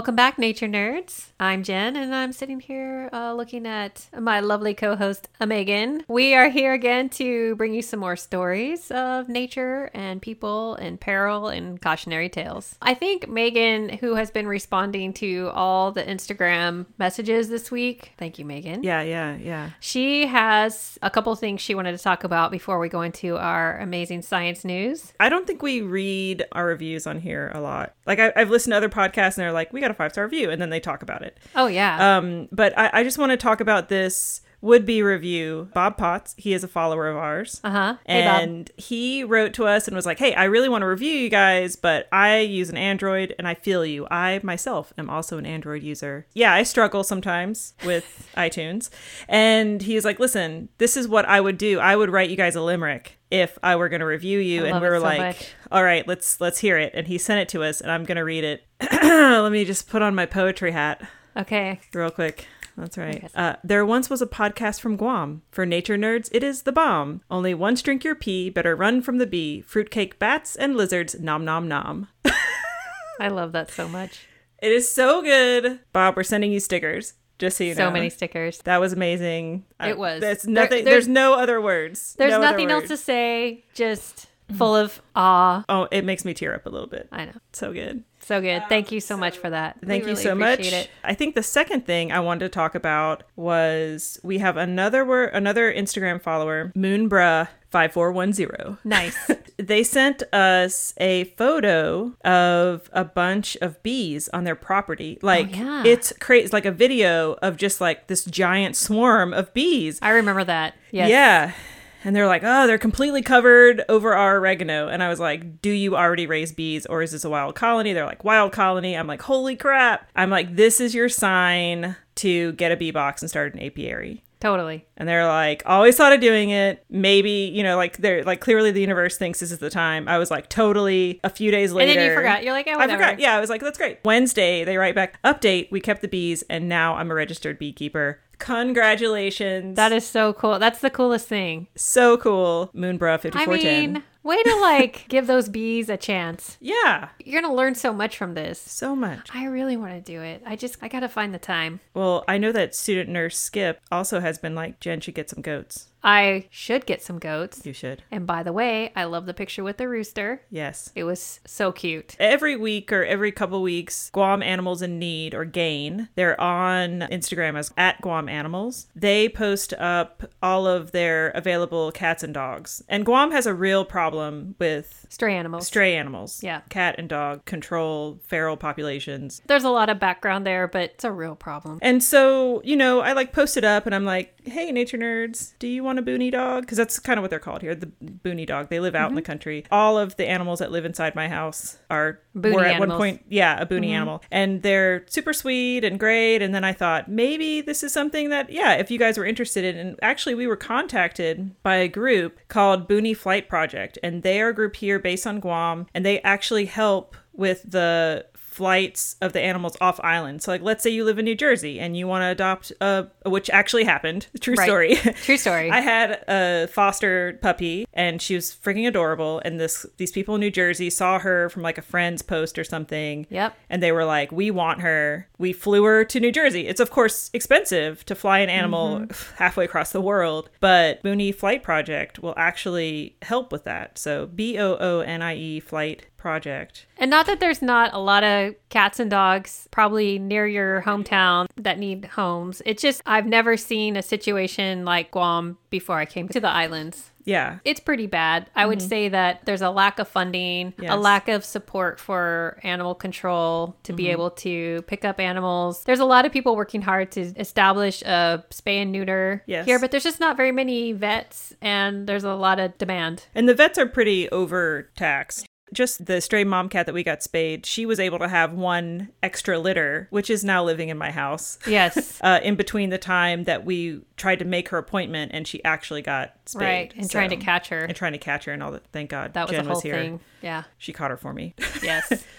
Welcome back, nature nerds. I'm Jen, and I'm sitting here uh, looking at my lovely co host, Megan. We are here again to bring you some more stories of nature and people and peril and cautionary tales. I think Megan, who has been responding to all the Instagram messages this week, thank you, Megan. Yeah, yeah, yeah. She has a couple things she wanted to talk about before we go into our amazing science news. I don't think we read our reviews on here a lot. Like I, I've listened to other podcasts and they're like, we got a five star review, and then they talk about it. Oh, yeah. Um, but I, I just want to talk about this would be review. Bob Potts, he is a follower of ours. Uh huh. Hey, Bob. and he wrote to us and was like, Hey, I really want to review you guys, but I use an Android and I feel you. I myself am also an Android user. Yeah, I struggle sometimes with iTunes. And he's like, Listen, this is what I would do. I would write you guys a limerick if I were going to review you. And we were so like, much. All right, let's let's hear it. And he sent it to us and I'm going to read it. Let me just put on my poetry hat Okay. real quick. That's right. Uh, there once was a podcast from Guam. For nature nerds, it is the bomb. Only once drink your pee, better run from the bee. Fruitcake bats and lizards, nom nom nom. I love that so much. It is so good. Bob, we're sending you stickers. Just so you know. So many stickers. That was amazing. It was. That's There- nothing. there's- there's, no other words. There's No nothing else to say, just full of awe. Oh, it makes me tear up a little bit. I know. So good. So good. Thank you so much for that. We Thank you really so much. It. I think the second thing I wanted to talk about was we have another word, another Instagram follower, Moonbra five four one zero. Nice. They sent us a photo of a bunch of bees on their property. Oh, like Oh, yeah. it's crazy. Like a video of just like this giant swarm of bees. I remember that. Yes. Yeah. And they're like, oh, they're completely covered over our oregano. And I was like, do you already raise bees or is this a wild colony? They're like, wild colony. I'm like, holy crap. I'm like, this is your sign to get a bee box and start an apiary. Totally. And they're like, always thought of doing it. Maybe, you know, like they're like clearly the universe thinks this is the time. I was like, totally. A few days later, And then you forgot. You're like, oh, I forgot. Yeah, I was like, that's great. Wednesday, they write back, update. We kept the bees, and now I'm a registered beekeeper. Congratulations. That is so cool. That's the coolest thing. so cool. Moonbra I 5410. mean, way to like give those bees a chance. yeah, You're going to learn so much from this. so much. I really want to do it. I just, I got to find the time. Well, I know that student nurse Skip also has been like, Jen should get some goats. I should get some goats. You should. And by the way, I love the picture with the rooster. Yes. It was so cute. Every week or every couple weeks, Guam Animals in Need or GAIN, they're on Instagram as at Guam Animals. They post up all of their available cats and dogs. And Guam has a real problem with Stray animals. stray animals. Yeah. Cat and dog control feral populations. There's a lot of background there, but it's a real problem. And so, you know, I like post it up and I'm like, hey, nature nerds, do you want a boonie dog? Because that's kind of what they're called here, the boonie dog. They live out Mm-hmm. in the country. All of the animals that live inside my house are Boonie were at animals. one point, yeah, a boonie animal. And they're super sweet and great. And then I thought maybe this is something that, yeah, if you guys were interested in. And actually, we were contacted by a group called Boonie Flight Project. And they are a group here based on Guam. And they actually help with the flights of the animals off island. So like let's say you live in New Jersey and you want to adopt a which actually happened. True Right. story. True story. I had a foster puppy and she was freaking adorable and this these people in New Jersey saw her from like a friend's post or something. Yep. And they were like, "We want her." We flew her to New Jersey. It's of course expensive to fly an animal mm-hmm. halfway across the world, but Boonie Flight Project will actually help with that. So B O O N I E Flight Project. And not that there's not a lot of cats and dogs probably near your hometown that need homes. It's just I've never seen a situation like Guam before I came to the islands. Yeah. It's pretty bad. I would mm-hmm. say that there's a lack of funding, a lack of support for animal control to be mm-hmm. able to pick up animals. There's a lot of people working hard to establish a spay and neuter Yes. here, but there's just not very many vets and there's a lot of demand. And the vets are pretty overtaxed. Just the stray mom cat that we got spayed, she was able to have one extra litter, which is now living in my house. Yes. Uh, in between the time that we tried to make her appointment and she actually got spayed. right. And trying to catch her. and trying to catch her and all that. Thank God That was Jen a whole was here. thing. Yeah. She caught her for me. Yes.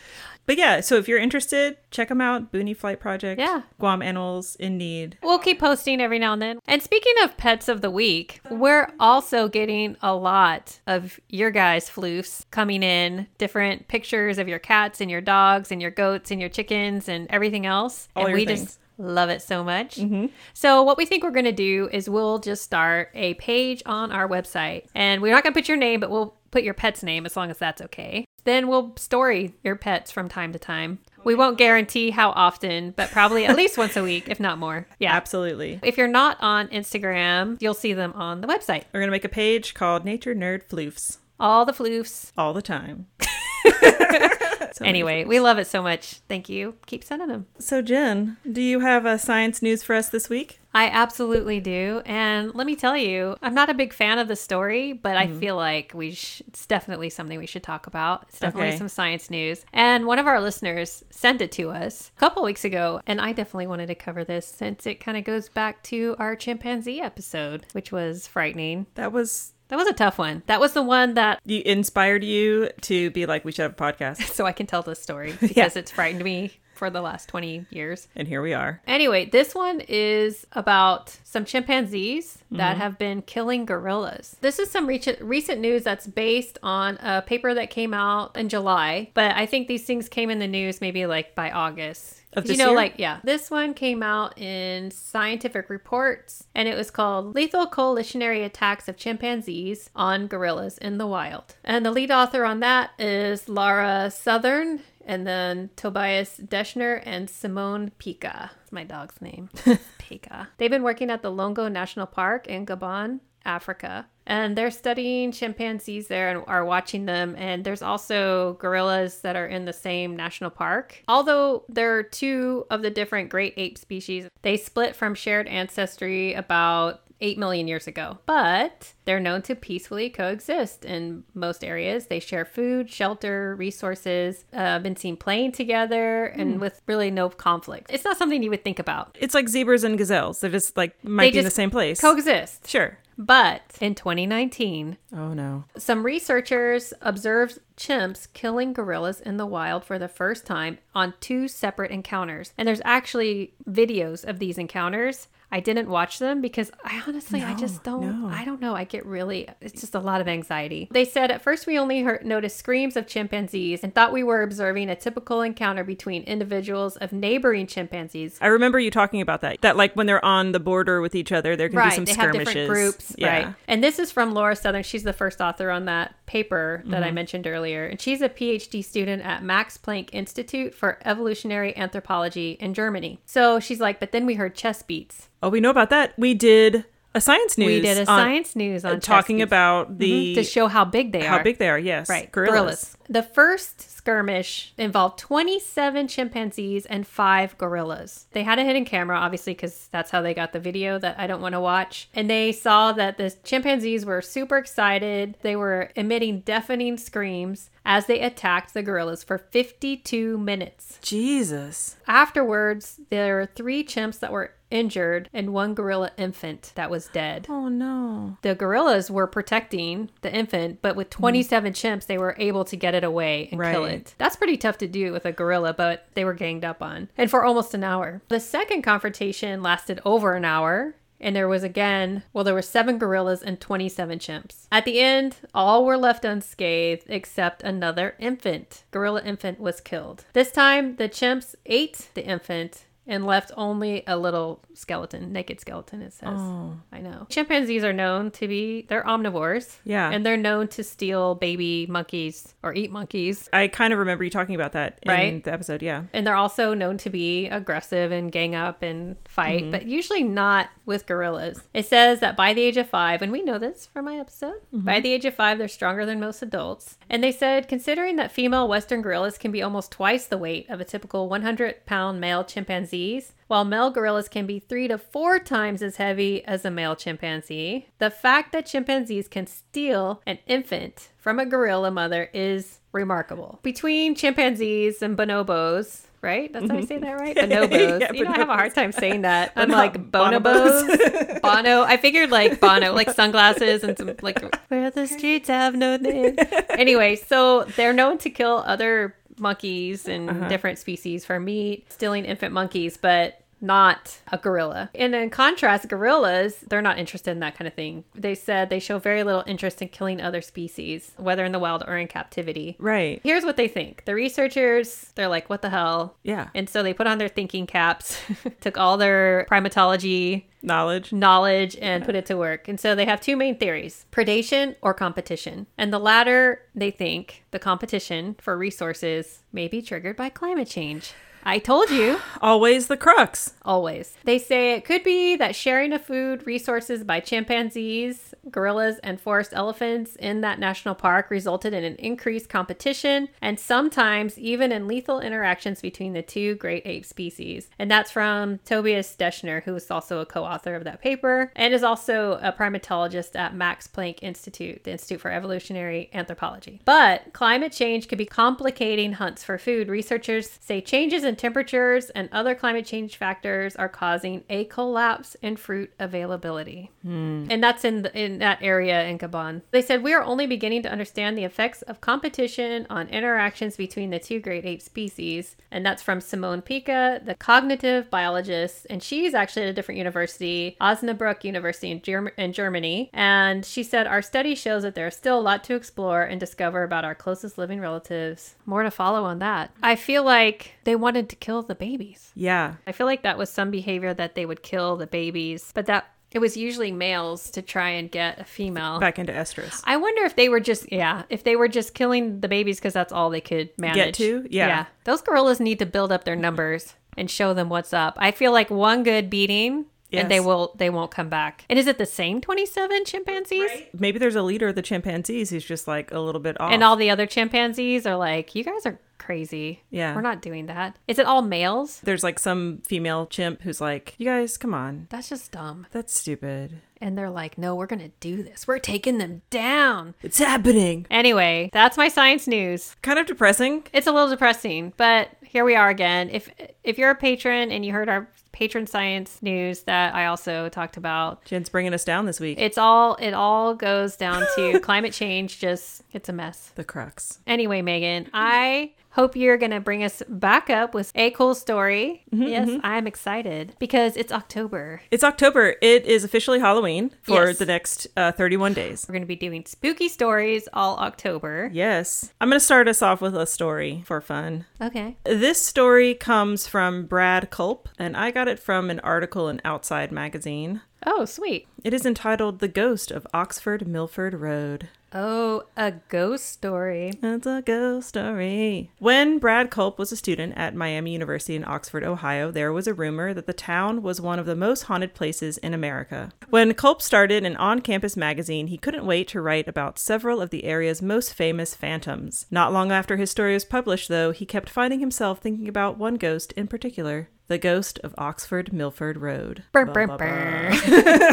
But yeah, so if you're interested, check them out. Boonie Flight Project. Yeah. Guam Animals in Need. We'll keep posting every now and then. And speaking of pets of the week, we're also getting a lot of your guys' floofs coming in, different pictures of your cats and your dogs and your goats and your chickens and everything else. All and we things. just love it so much. Mm-hmm. So what we think we're going to do is we'll just start a page on our website. And we're not going to put your name, but we'll put your pet's name as long as that's okay. Then we'll story your pets from time to time. We won't guarantee how often, but probably at least once a week, if not more. Yeah. Absolutely. If you're not on Instagram, you'll see them on the website. We're going to make a page called Nature Nerd Floofs All the floofs. all the time. So Anyway, we love it so much. Thank you. Keep sending them. So, Jen, do you have a science news for us this week? I absolutely do. And let me tell you, I'm not a big fan of the story, but I mm-hmm. feel like we sh- it's definitely something we should talk about. It's definitely Okay. some science news. And one of our listeners sent it to us a couple weeks ago, and I definitely wanted to cover this since it kind of goes back to our chimpanzee episode, which was frightening. That was That was a tough one. That was the one that you inspired you to be like, we should have a podcast. so I can tell this story because it's frightened me for the last 20 years. And here we are. Anyway, this one is about some chimpanzees that mm-hmm. have been killing gorillas. This is some recent recent news that's based on a paper that came out in July, but I think these things came in the news maybe like by August. Of you know, year? like yeah, this one came out in Scientific Reports, and it was called "Lethal Coalitionary Attacks of Chimpanzees on Gorillas in the Wild." And the lead author on that is Laura Southern, and then Tobias Deschner and Simone Pika. It's my dog's name, Pika. They've been working at the Loango National Park in Gabon, Africa. And they're studying chimpanzees there and are watching them. And there's also gorillas that are in the same national park. Although there are two of the different great ape species, they split from shared ancestry about 8 million years ago. But they're known to peacefully coexist in most areas. They share food, shelter, resources, uh, been seen playing together, and with really no conflict. It's not something you would think about. It's like zebras and gazelles. They're just like might be in the same place. Coexist. sure. But in 2019, Oh no. some researchers observed chimps killing gorillas in the wild for the first time on two separate encounters. And there's actually videos of these encounters. I didn't watch them because I honestly, I just don't, no. I don't know. I get really, it's just a lot of anxiety. They said at first we only heard, noticed screams of chimpanzees and thought we were observing a typical encounter between individuals of neighboring chimpanzees. I remember you talking about that. That like when they're on the border with each other, there can be some they have different groups Yeah. right and this is from laura southern she's the first author on that paper that Mm-hmm. i mentioned earlier and she's a phd student at max planck institute for evolutionary anthropology in germany so she's like but then we heard chest beats Oh, we know about that. We did a science news. we did a on- science news on talking about mm-hmm. the to show how big they how are How big they are. Yes, Right, gorillas. The first skirmish involved 27 chimpanzees and five gorillas. They had a hidden camera, obviously, because that's how they got the video that I don't want to watch. And they saw that the chimpanzees were super excited. They were emitting deafening screams as they attacked the gorillas for 52 minutes. Jesus. Afterwards, there were three chimps that were injured and one gorilla infant that was dead Oh no. the gorillas were protecting the infant, but with hmm. 27 chimps, they were able to get it away and kill it. That's pretty tough to do with a gorilla, but they were ganged up on. And for almost an hour. The second confrontation lasted over an hour. And there was again, well, there were seven gorillas and 27 chimps. At the end, all were left unscathed except another infant. Gorilla infant was killed. This time, the chimps ate the infant and left only a little skeleton, naked skeleton, it says. Oh. I know. Chimpanzees are known to be, they're omnivores. Yeah. And they're known to steal baby monkeys or eat monkeys. I kind of remember you talking about that in Right? the episode. Yeah. And they're also known to be aggressive and gang up and fight, mm-hmm. but usually not with gorillas. It says that by the age of five, and we know this from my episode, mm-hmm. by the age of five, they're stronger than most adults. And they said, considering that female Western gorillas can be almost twice the weight of a typical 100 pound male chimpanzee, chimpanzees, while male gorillas can be three to four times as heavy as a male chimpanzee. The fact that chimpanzees can steal an infant from a gorilla mother is remarkable. Between chimpanzees and bonobos, right? That's how I say that right? Mm-hmm. Bonobos. Yeah, you know, I have a hard time saying that. I'm like bonobos. Bono. I figured like Bono, like sunglasses and some like where the streets have no name. Anyway, so they're known to kill other monkeys and Uh-huh. different species for meat, stealing infant monkeys, but not a gorilla. And in contrast, gorillas, they're not interested in that kind of thing. They said they show very little interest in killing other species, whether in the wild or in captivity. Right. Here's what they think. The researchers, they're like, what the hell? Yeah. And so they put on their thinking caps, took all their primatology Knowledge. knowledge and put it to work. And so they have two main theories predation or competition. And the latter, they think the competition for resources may be triggered by climate change. I told you. Always the crux. Always. They say it could be that sharing of food resources by chimpanzees, gorillas, and forest elephants in that national park resulted in an increased competition and sometimes even in lethal interactions between the two great ape species. And that's from Tobias Deschner, who is also a co author of that paper and is also a primatologist at Max Planck Institute, the Institute for Evolutionary Anthropology. But climate change could be complicating hunts for food. Researchers say changes in temperatures and other climate change factors are causing a collapse in fruit availability. Hmm. And that's in the, in that area in Gabon. They said we are only beginning to understand the effects of competition on interactions between the two great ape species. And that's from Simone Pika, the cognitive biologist, and she's actually at a different university, Osnabrück University in, Germ- in Germany. And she said our study shows that there's still a lot to explore and discover about our closest living relatives. More to follow on that. I feel like they wanted to kill the babies. Yeah. I feel like that was some behavior that they would kill the babies, but that it was usually males to try and get a female. Back into estrus. I wonder if they were just yeah, if they were just killing the babies because that's all they could manage. to? Yeah. Those gorillas need to build up their numbers and show them what's up. I feel like one good beating and they will they won't come back. And is it the same twenty seven chimpanzees? Maybe there's a leader of the chimpanzees who's just like a little bit off. And all the other chimpanzees are like, you guys are crazy. Yeah. we're not doing that. Is it all males? there's like some female chimp who's like, "You guys, come on, That's just dumb. that's stupid. And they're like, no, we're going to do this. We're taking them down. It's happening." Anyway, that's my science news. Kind of depressing. It's a little depressing, but here we are again. If if you're a patron and you heard our patron science news that I also talked about, Jen's bringing us down this week. it's all it all goes down to climate change just it's a mess. the crux. Anyway, Megan, I hope you're going to bring us back up with a cool story. yes, I'm excited because it's October. It's October. It is officially Halloween for Yes. the next uh, 31 days. We're going to be doing spooky stories all October. Yes. I'm going to start us off with a story for fun. Okay. This story comes from Brad Culp, and I got it from an article in Outside Magazine. Oh, sweet. It is entitled The Ghost of Oxford Milford Road. Oh, a ghost story. It's a ghost story. When Brad Culp was a student at Miami University in Oxford, Ohio, there was a rumor that the town was one of the most haunted places in America. When Culp started an on campus magazine, he couldn't wait to write about several of the area's most famous phantoms. Not long after his story was published, though, he kept finding himself thinking about one ghost in particular the ghost of Oxford Milford Road. Brr, Ba, brr, ba, ba.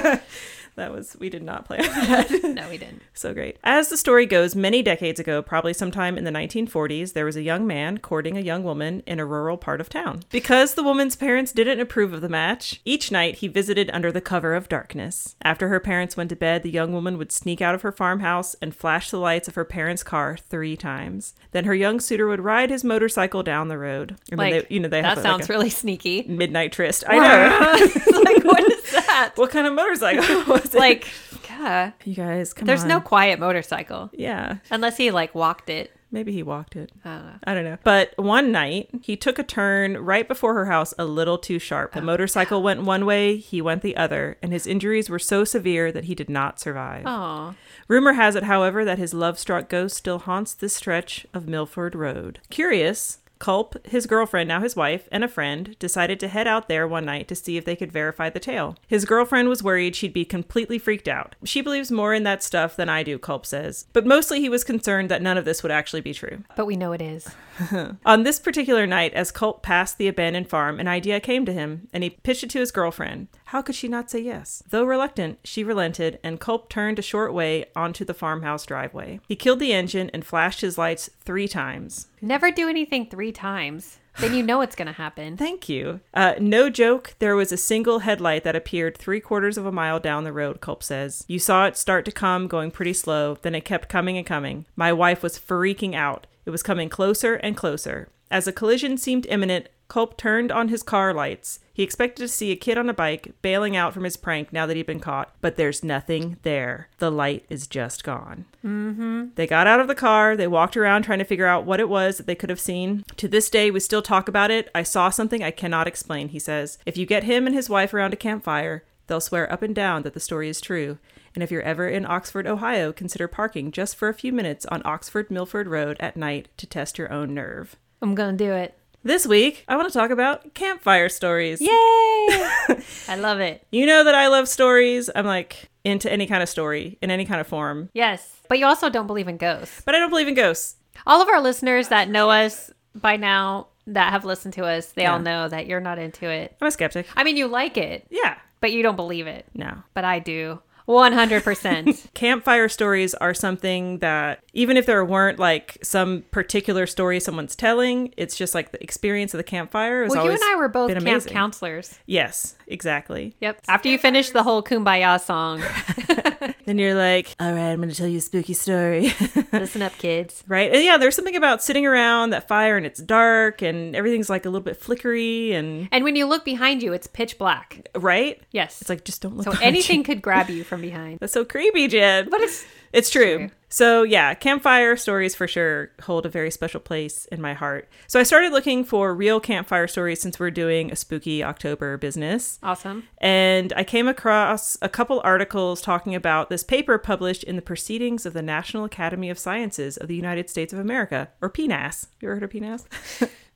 brr. That was, we did not play that. no, we didn't. So great. As the story goes, many decades ago, probably sometime in the 1940s, there was a young man courting a young woman in a rural part of town. Because the woman's parents didn't approve of the match, each night he visited under the cover of darkness. After her parents went to bed, the young woman would sneak out of her farmhouse and flash the lights of her parents' car three times. Then her young suitor would ride his motorcycle down the road. Like, they, you know, they that sounds like really sneaky. midnight tryst. I know. like, what is that? what kind of motorcycle it? Like, God, you guys, come there's on. no quiet motorcycle Yeah, unless he like walked it. maybe he walked it. I don't know. I don't know. But one night, he took a turn right before her house a little too sharp. Oh, The motorcycle went one way, he went the other, and his injuries were so severe that he did not survive. Oh, Rumor has it, however, that his love struck ghost still haunts this stretch of Milford Road. Curious, Culp, his girlfriend, now his wife, and a friend decided to head out there one night to see if they could verify the tale. His girlfriend was worried she'd be completely freaked out. She believes more in that stuff than I do, Culp says, but mostly he was concerned that none of this would actually be true. But we know it is. On this particular night, as Culp passed the abandoned farm, an idea came to him, and he pitched it to his girlfriend. How could she not say yes? Though reluctant, she relented, and Culp turned a short way onto the farmhouse driveway. He killed the engine and flashed his lights three times. Never do anything three times. Then you know it's going to happen. Thank you. Uh, no joke, there was a single headlight that appeared three quarters of a mile down the road, Culp says. You saw it start to come, going pretty slow, then it kept coming and coming. My wife was freaking out. It was coming closer and closer. As a collision seemed imminent, Culp turned on his car lights. He expected to see a kid on a bike bailing out from his prank now that he'd been caught, but there's nothing there. The light is just gone. Mm-hmm. They got out of the car. They walked around trying to figure out what it was that they could have seen. To this day, we still talk about it. I saw something I cannot explain, he says. If you get him and his wife around a campfire, they'll swear up and down that the story is true. And if you're ever in Oxford, Ohio, consider parking just for a few minutes on Oxford Milford Road at night to test your own nerve. I'm going to do it. This week, I want to talk about campfire stories. Yay! I love it. You know that I love stories. I'm like into any kind of story in any kind of form, Yes. But you also don't believe in ghosts. but I don't believe in ghosts. All of our listeners that know us by now, that have listened to us, they all know that you're not into it. I'm a skeptic. I mean, you like it, Yeah. but you don't believe it. No. But I do. 100%. Campfire stories are something that, even if there weren't like some particular story someone's telling, it's just like the experience of the campfire. Has well, you and I were both camp counselors. Yes, exactly. Yep. After you finish the whole Kumbaya song, Then you're like, all right, I'm going to tell you a spooky story. listen up, kids. right? And yeah, there's something about sitting around that fire and it's dark and everything's like a little bit flickery and, And when you look behind you, it's pitch black. right? Yes. It's like, just don't look so anything you. could grab you from behind. That's so creepy, Jen. But it's It's true. So, yeah, campfire stories for sure hold a very special place in my heart. So, I started looking for real campfire stories since we're doing a spooky October business. awesome. And I came across a couple articles talking about this paper published in the Proceedings of the National Academy of Sciences of the United States of America, or PNAS. You ever heard of PNAS?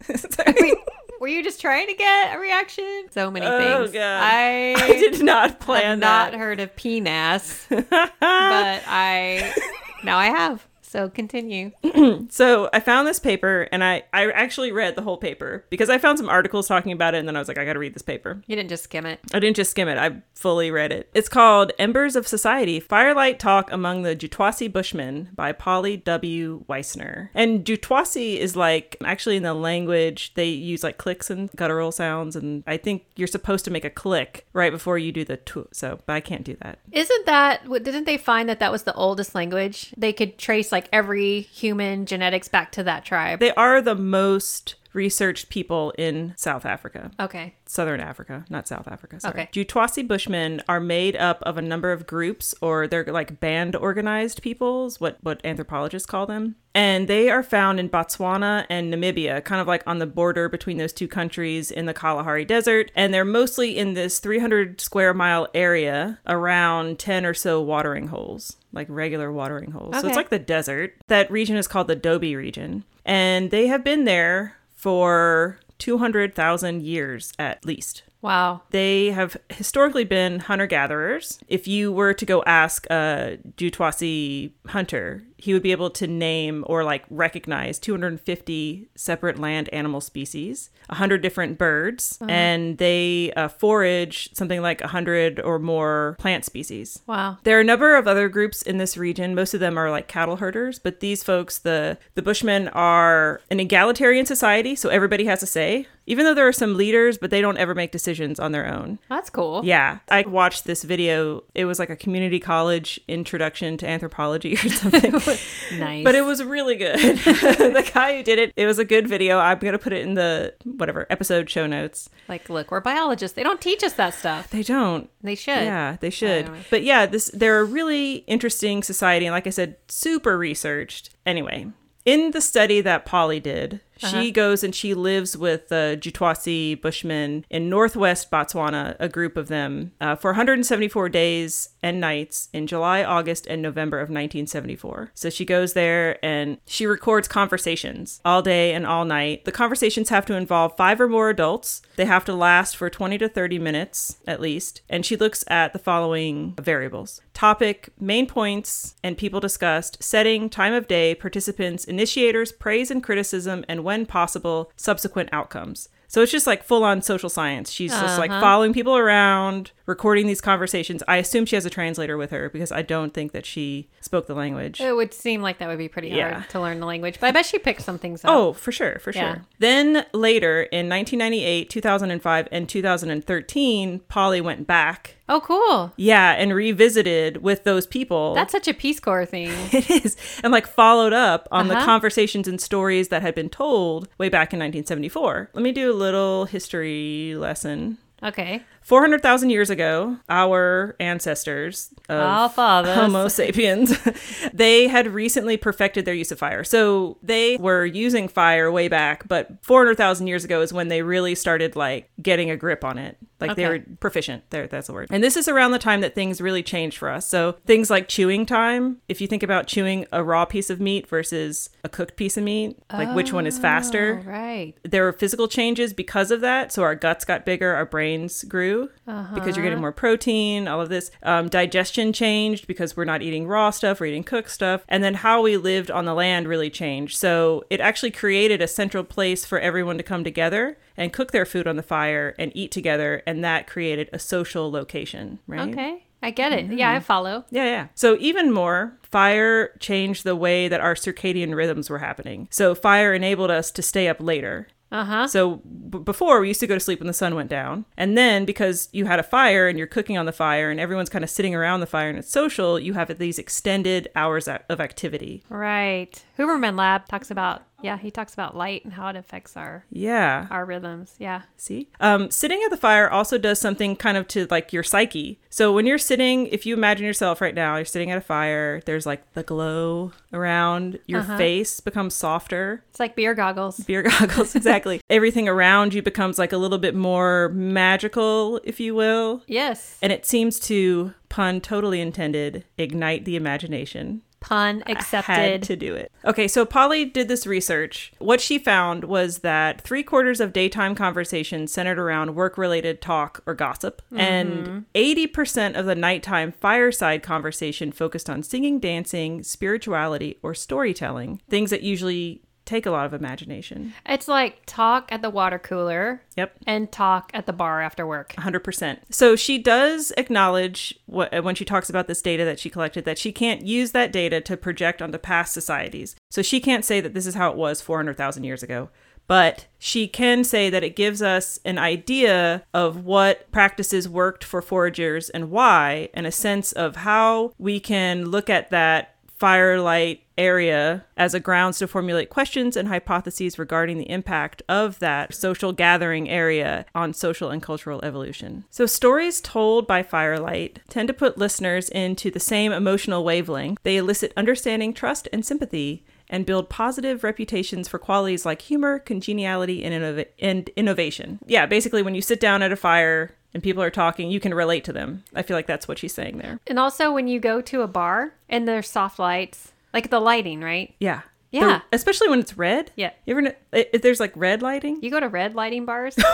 Sorry. Were you just trying to get a reaction? So many Oh, things. God. I, I did not plan have not heard of penis, but I now I have. So continue. So I found this paper and I, I actually read the whole paper because I found some articles talking about it and then I was like, I gotta read this paper. You didn't just skim it. I didn't just skim it, I fully read it. It's called Embers of Society Firelight Talk Among the Jutwasi Bushmen by Polly W. Wiessner. And Jutwasi is like, actually, in the language, they use like clicks and guttural sounds. And I think you're supposed to make a click right before you do the tu. So, but I can't do that. Isn't that didn't they find that that was the oldest language? They could trace like every human genetics back to that tribe. They are the most researched people in South Africa. okay. Southern Africa, not South Africa. Sorry. Okay. Jutwasi Bushmen are made up of a number of groups, or they're like band organized peoples, what what anthropologists call them. And they are found in Botswana and Namibia, kind of like on the border between those two countries in the Kalahari Desert. And they're mostly in this 300 square mile area around 10 or so watering holes, like regular watering holes. Okay. So it's like the desert. That region is called the Dobe region. And they have been there for 200,000 years at least. Wow. They have historically been hunter gatherers. If you were to go ask a Jutwasi hunter, he would be able to name or like recognize 250 separate land animal species, 100 different birds, and they uh, forage something like 100 or more plant species. Wow. There are a number of other groups in this region. Most of them are like cattle herders, but these folks, the the Bushmen, are an egalitarian society, so everybody has a say. Even though there are some leaders, but they don't ever make decisions on their own. That's cool. Yeah, I watched this video. It was like a community college introduction to anthropology or something. Nice. But it was really good. the guy who did it, it was a good video. I'm going to put it in the whatever episode show notes. like, look, we're biologists. They don't teach us that stuff. They don't. They should. Yeah, they should. But yeah, this they're a really interesting society and like I said, super researched. Anyway, in the study that Polly did, She goes and she lives with the Jutwasi Bushmen in northwest Botswana, a group of them, uh, for 174 days and nights in July, August, and November of 1974. So she goes there and she records conversations all day and all night. The conversations have to involve five or more adults. They have to last for 20 to 30 minutes at least. And she looks at the following variables topic, main points, and people discussed, setting, time of day, participants, initiators, praise and criticism, and when possible, subsequent outcomes. So it's just like full on social science. She's just like uh-huh. following people around, recording these conversations. I assume she has a translator with her because I don't think that she spoke the language. It would seem like that would be pretty Yeah. hard to learn the language, but I bet she picked some things up. Oh, for sure, for Yeah. sure. Then later in 1998, 2005, and 2013, Polly went back. Oh, cool. Yeah, and revisited with those people. That's such a Peace Corps thing. it is. And like followed up on the Uh-huh. conversations and stories that had been told way back in 1974. Let me do a little history lesson. Okay. 400,000 years ago, our ancestors of Our fathers. Homo sapiens, they had recently perfected their use of fire. So they were using fire way back, but 400,000 years ago is when they really started like getting a grip on it. Like they were proficient. There, that's the word. And this is around the time that things really changed for us. So things like chewing time. If you think about chewing a raw piece of meat versus a cooked piece of meat, like which one is faster? Oh, right. there were physical changes because of that. So our guts got bigger, our brains grew because you're getting more protein, all of this. Um, digestion changed because we're not eating raw stuff, we're eating cooked stuff. And then how we lived on the land really changed. So it actually created a central place for everyone to come together and cook their food on the fire and eat together. And that created a social location, right? Okay. I get it. Mm-hmm. Yeah, I follow. Yeah, yeah. So even more, fire changed the way that our circadian rhythms were happening. So fire enabled us to stay up later. Uh huh. So b- before we used to go to sleep when the sun went down, and then because you had a fire and you're cooking on the fire and everyone's kind of sitting around the fire and it's social, you have these extended hours of activity. Right. Huberman Lab talks about, yeah, he talks about light and how it affects our Yeah. our rhythms. Yeah. See? Um, sitting at the fire also does something kind of to like your psyche. So when you're sitting, if you imagine yourself right now, you're sitting at a fire, there's like the glow around, your face becomes softer. It's like beer goggles. Beer goggles, exactly. Everything around you becomes like a little bit more magical, if you will. Yes. And it seems to, pun totally intended, ignite the imagination. Pun accepted. Had to do it. Okay, so Polly did this research. What she found was that three quarters of daytime conversation centered around work related talk or gossip, and mm-hmm. 80% of the nighttime fireside conversation focused on singing, dancing, spirituality, or storytelling, things that usually take a lot of imagination. It's like talk at the water cooler Yep. and talk at the bar after work. 100%. So she does acknowledge what, when she talks about this data that she collected that she can't use that data to project onto past societies. So she can't say that this is how it was 400,000 years ago. But she can say that it gives us an idea of what practices worked for foragers and why, and a sense of how we can look at that firelight area as a grounds to formulate questions and hypotheses regarding the impact of that social gathering area on social and cultural evolution. So, stories told by firelight tend to put listeners into the same emotional wavelength. They elicit understanding, trust, and sympathy. And build positive reputations for qualities like humor, congeniality, and, and innovation. Yeah, basically, when you sit down at a fire and people are talking, you can relate to them. I feel like that's what she's saying there. And also when you go to a bar and there's soft lights, like the lighting, right? Yeah. Yeah. The- especially when it's red. Yeah. You ever, kn- if there's like red lighting? You go to red lighting bars.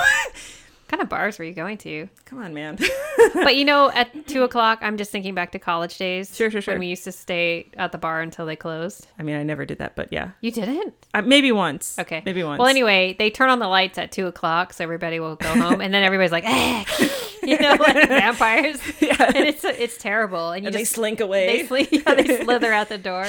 kind of bars were you going to? Come on, man. But you know, at two o'clock, I'm just thinking back to college days. Sure, sure, sure. When we used to stay at the bar until they closed. I mean, I never did that, but yeah. You didn't? Uh, maybe once. Okay. Maybe once. Well, anyway, they turn on the lights at two o'clock, so everybody will go home, and then everybody's like, eh, you know, like vampires. Yeah. And it's it's terrible, and you And they just slink they away. slink, yeah, they slither out the door.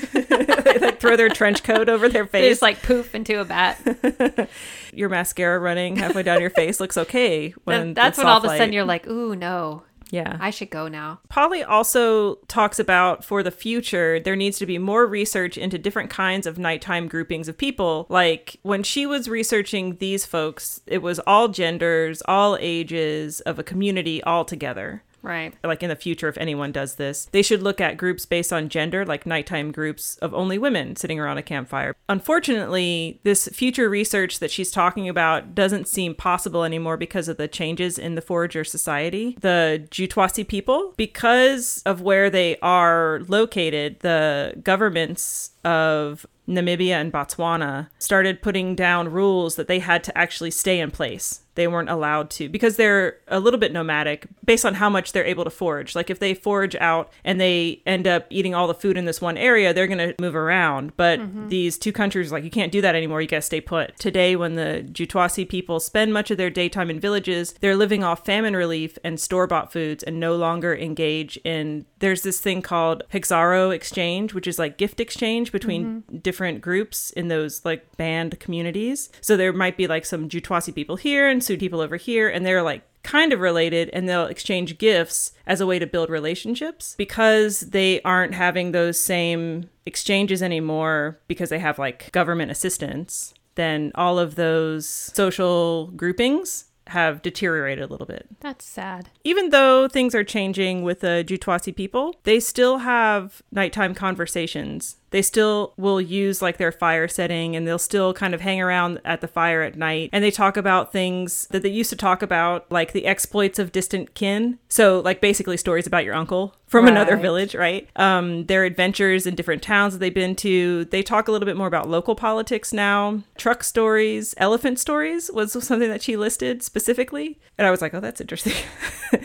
they like throw their trench coat over their They face. just like poof into a bat. your mascara running halfway down your face looks okay when that's when all of a sudden light. you're like, ooh, no, yeah. I should go now. Polly also talks about for the future, there needs to be more research into different kinds of nighttime groupings of people. Like when she was researching these folks, it was all genders, all ages of a community all together. Right. like in the future if anyone does this they should look at groups based on gender like nighttime groups of only women sitting around a campfire unfortunately this future research that she's talking about doesn't seem possible anymore because of the changes in the forager society the jutwasi people because of where they are located the governments of Namibia and Botswana started putting down rules that they had to actually stay in place. They weren't allowed to because they're a little bit nomadic based on how much they're able to forage. Like if they forage out and they end up eating all the food in this one area, they're going to move around. But mm-hmm. these two countries like you can't do that anymore. You got to stay put. Today when the Jutwasi people spend much of their daytime in villages, they're living off famine relief and store-bought foods and no longer engage in there's this thing called Pixaro exchange, which is like gift exchange between mm-hmm. different groups in those like band communities. So there might be like some Jutwasi people here and Sioux people over here, and they're like kind of related and they'll exchange gifts as a way to build relationships because they aren't having those same exchanges anymore because they have like government assistance then all of those social groupings have deteriorated a little bit That's sad. even though things are changing with the Jutwasi people, they still have nighttime conversations. They still will use like their fire setting and they'll still kind of hang around at the fire at night and they talk about things that they used to talk about, like the exploits of distant kin. So, like basically stories about your uncle from another village, right? Um, their adventures in different towns that they've been to. They talk a little bit more about local politics now. Truck stories, elephant stories was something that she listed specifically. And I was like, oh, that's interesting.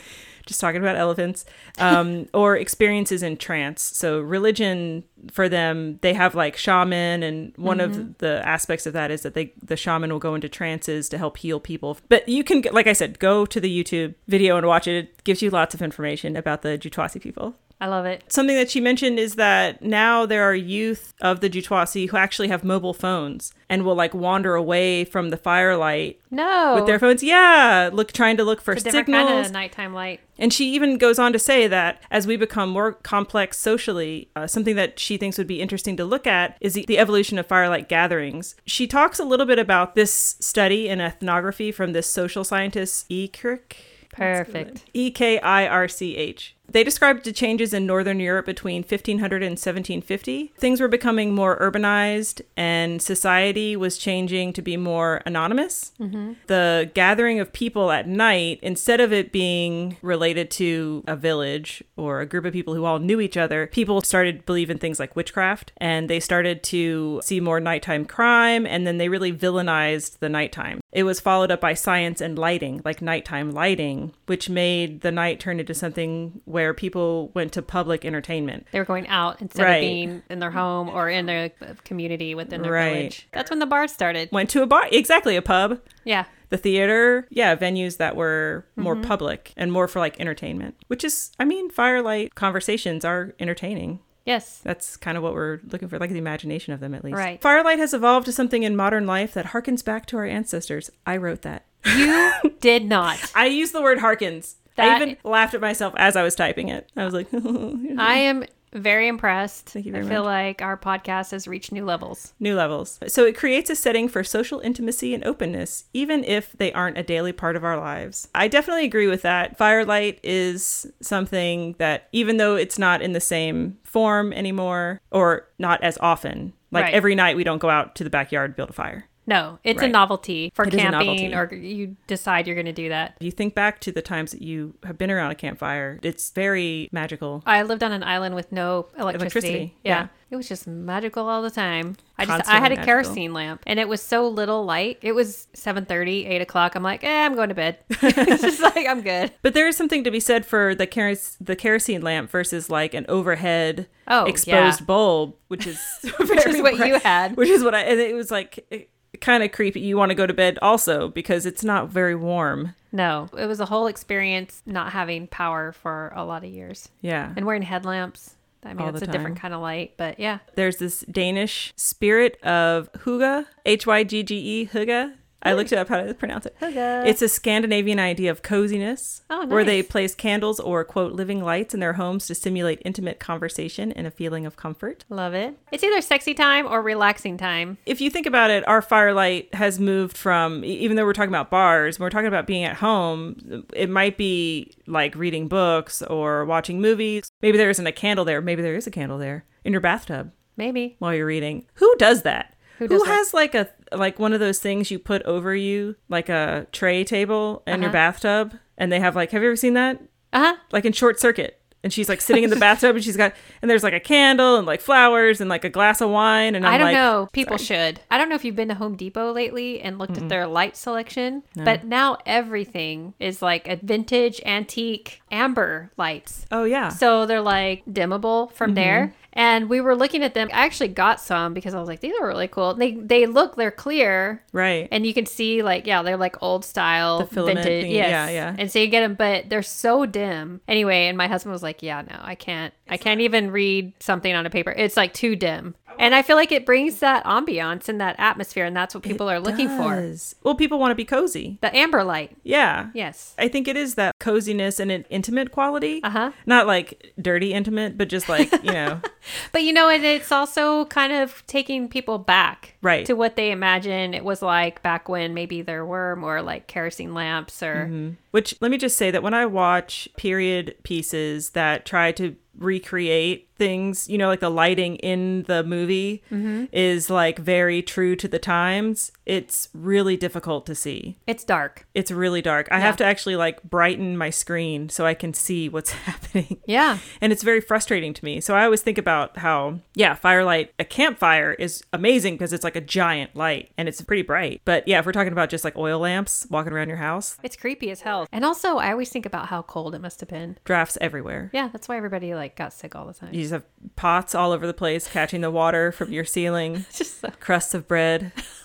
Just talking about elephants um, or experiences in trance. So, religion for them, they have like shaman, and one of the aspects of that is that they the shaman will go into trances to help heal people. But you can, like I said, go to the YouTube video and watch it. It gives you lots of information about the Jutwasi people. I love it. Something that she mentioned is that now there are youth of the Jutwasi who actually have mobile phones and will like wander away from the firelight No. with their phones. Yeah, look trying to look for it's a different signals. kind of nighttime light. And she even goes on to say that as we become more complex socially, uh, something that she thinks would be interesting to look at is the, the evolution of firelight gatherings. She talks a little bit about this study in ethnography from this social scientist E. Kirk. Perfect. E K I R C H. They described the changes in Northern Europe between 1500 and 1750. Things were becoming more urbanized and society was changing to be more anonymous. Mm-hmm. The gathering of people at night, instead of it being related to a village or a group of people who all knew each other, people started to believe in things like witchcraft and they started to see more nighttime crime and then they really villainized the nighttime. It was followed up by science and lighting, like nighttime lighting, which made the night turn into something where people went to public entertainment. They were going out instead Right. of being in their home or in their community within their Right. village. That's when the bars started. Went to a bar, exactly, a pub, Yeah. the theater, yeah, venues that were more Mm-hmm. public and more for like entertainment, which is, I mean, firelight conversations are entertaining. Yes. That's kind of what we're looking for, like the imagination of them at least. Right. Firelight has evolved to something in modern life that harkens back to our ancestors. I wrote that. You did not. I used the word harkens. I That- even laughed at myself as I was typing it. I was like, I am very impressed. Thank you I very feel like our podcast has reached new levels. new levels. So it creates a setting for social intimacy and openness, even if they aren't a daily part of our lives. I definitely agree with that. Firelight is something that, even though it's not in the same form anymore or not as often, like Right. every night we don't go out to the backyard build a fire. No, it's a novelty for It camping, novelty. or you decide you're going to do that. If you think back to the times that you have been around a campfire, it's very magical. I lived on an island with no electricity. Electricity, yeah. yeah. It was just magical all the time. I just I had a magical. kerosene lamp and it was so little light. It was 7:30, 8 o'clock. I'm like, eh, I'm going to bed. it's just like I'm good. But there is something to be said for the keros- the kerosene lamp versus like an overhead Oh, exposed yeah. bulb, which is Which is what you had. which is what I and it was like kind of creepy. You want to go to bed also because it's not very warm. No, it was a whole experience not having power for a lot of years Yeah. and wearing headlamps. I mean, it's a different kind of light, but yeah. There's this Danish spirit of Hygge, H Y G G E, Hygge. I looked it up how to pronounce it. Hygge. It's a Scandinavian idea of coziness, Oh, where they place candles or quote living lights in their homes to stimulate intimate conversation and a feeling of comfort. Love it. It's either sexy time or relaxing time. If you think about it, our firelight has moved from even though we're talking about bars, when we're talking about being at home, it might be like reading books or watching movies. Maybe there isn't a candle there. Maybe there is a candle there in your bathtub Maybe. while you're reading. Who does that? Who does that? has like a like one of those things you put over you, like a tray table in your Uh-huh. bathtub, and they have like have you ever seen that? Uh huh. Like in Short Circuit. And she's like sitting in the bathtub and she's got and there's like a candle and like flowers and like a glass of wine and I'm I don't like, know. People should. I don't know if you've been to Home Depot lately and looked at their light selection, but now everything is like a vintage antique amber lights. Oh yeah. So they're like dimmable from there. And we were looking at them. I actually got some because I was like, these are really cool. They they look they're clear right. and you can see like yeah they're like old style The filament vintage yes. yeah, yeah. and so you get them but they're so dim anyway and my husband was like yeah no i can't i can't even read something on a paper it's like too dim and i feel like it brings that ambiance and that atmosphere and that's what people are looking for Well, people want to be cozy. the amber light Yeah. yes I think it is that coziness and an intimate quality. uh-huh Not like dirty intimate, but just like, you know, but you know and it's also kind of taking people back Right. to what they imagine it was like back when maybe there were more like kerosene lamps or Mm-hmm. Which let me just say that when I watch period pieces that try to recreate things, you know, like the lighting in the movie Mm-hmm. is like very true to the times, it's really difficult to see. it's dark It's really dark. I Yeah. have to actually like brighten my screen so I can see what's happening. yeah And it's very frustrating to me. So I always think about how, yeah, firelight, a campfire is amazing because it's like a giant light and it's pretty bright. But yeah, if we're talking about just like oil lamps walking around your house, It's creepy as hell. And also, I always think about how cold it must have been. drafts everywhere. Yeah, that's why everybody like got sick all the time. You just have pots all over the place catching the water from your ceiling, just the crusts of bread.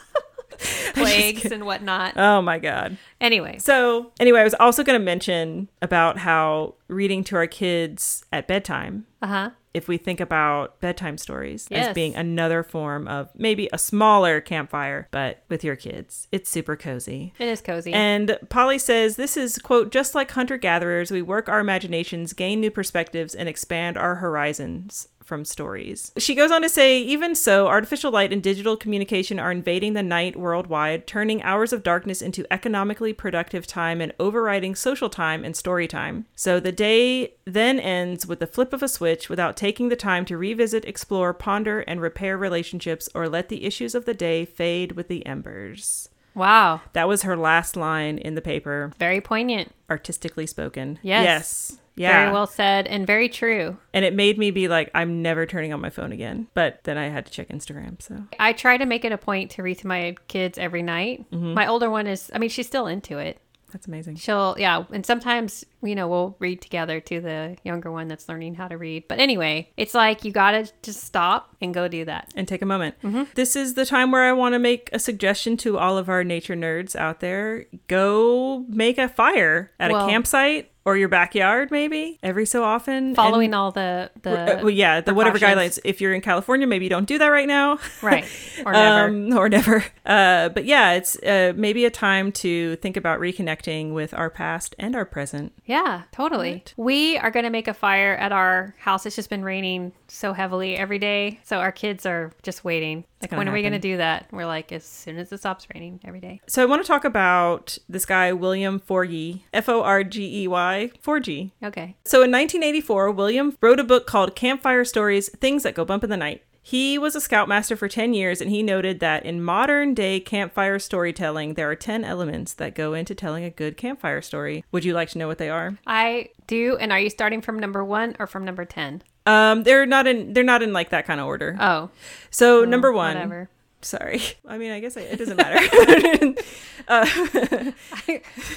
plagues and whatnot. Oh my God. Anyway, So, anyway, I was also going to mention about how reading to our kids at bedtime, uh huh. if we think about bedtime stories Yes. as being another form of maybe a smaller campfire, but with your kids, it's super cozy. It is cozy. And Polly says this is, quote, just like hunter gatherers, we work our imaginations, gain new perspectives, and expand our horizons from stories. She goes on to say, even so, artificial light and digital communication are invading the night worldwide, turning hours of darkness into economically productive time and overriding social time and story time. So the day then ends with the flip of a switch without taking the time to revisit, explore, ponder, and repair relationships or let the issues of the day fade with the embers. wow, That was her last line in the paper, very poignant. artistically spoken. Yes. Yes. Yeah. Very well said and very true. And it made me be like, I'm never turning on my phone again. But then I had to check Instagram. So I try to make it a point to read to my kids every night. Mm-hmm. My older one is, I mean, she's still into it. that's amazing. She'll, yeah, and sometimes, you know, we'll read together to the younger one that's learning how to read. But anyway, it's like you gotta just stop and go do that. And take a moment. Mm-hmm. This is the time where I want to make a suggestion to all of our nature nerds out there. Go make a fire at Well- a campsite or your backyard, maybe every so often. Following And- all the, the, Uh, well, yeah, the whatever guidelines. If you're in California, maybe you don't do that right now. right, or never. Um, or never. Uh, but yeah, it's uh, maybe a time to think about reconnecting with our past and our present. Yeah, totally. We are going to make a fire at our house. It's just been raining so heavily every day. So our kids are just waiting. Like, when are we going to do that? We're like, as soon as it stops raining every day. So I want to talk about this guy, William Forgey, F O R G E Y, Forgey. Okay. So in 1984, William wrote a book called Campfire Stories Things That Go Bump in the Night. He was a scoutmaster for 10 years, and he noted that in modern day campfire storytelling, there are 10 elements that go into telling a good campfire story. Would you like to know what they are? I do. And are you starting from number one or from number 10? Um, they're not in they're not in like that kind of order. Oh, So number one, whatever. sorry. I mean, I guess I, it doesn't matter. uh,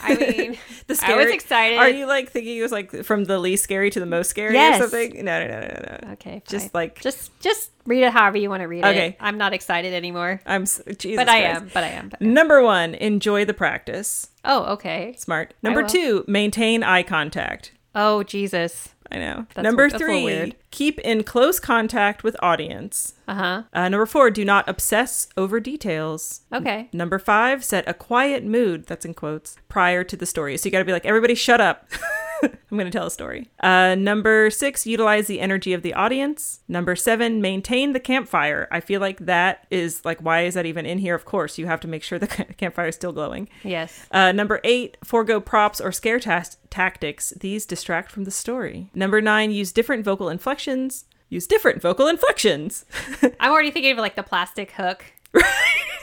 I mean, the scary, I was excited. Are you like thinking it was like from the least scary to the most scary Yes. or something? No, no, no, no, no. okay. Just like just, just read it however you want to read Okay. it. I'm not excited anymore. I'm. Jesus But I am. But I am. But Number one, enjoy the practice. Oh, okay. Smart. Number two, maintain eye contact. Oh, Jesus. I know. That's- number little three, keep in close contact with audience. Uh huh. Uh, number four, do not obsess over details. Okay. Number five, set a quiet mood, that's in quotes, prior to the story. So you got to be like, everybody shut up. I'm going to tell a story. Uh, number six, utilize the energy of the audience. Number seven, maintain the campfire. I feel like that is like, why is that even in here? Of course, you have to make sure the campfire is still glowing. Yes. Uh, number eight, forego props or scare tas- tactics. These distract from the story. Number nine, use different vocal inflections. Use different vocal inflections. I'm already thinking of like the plastic hook.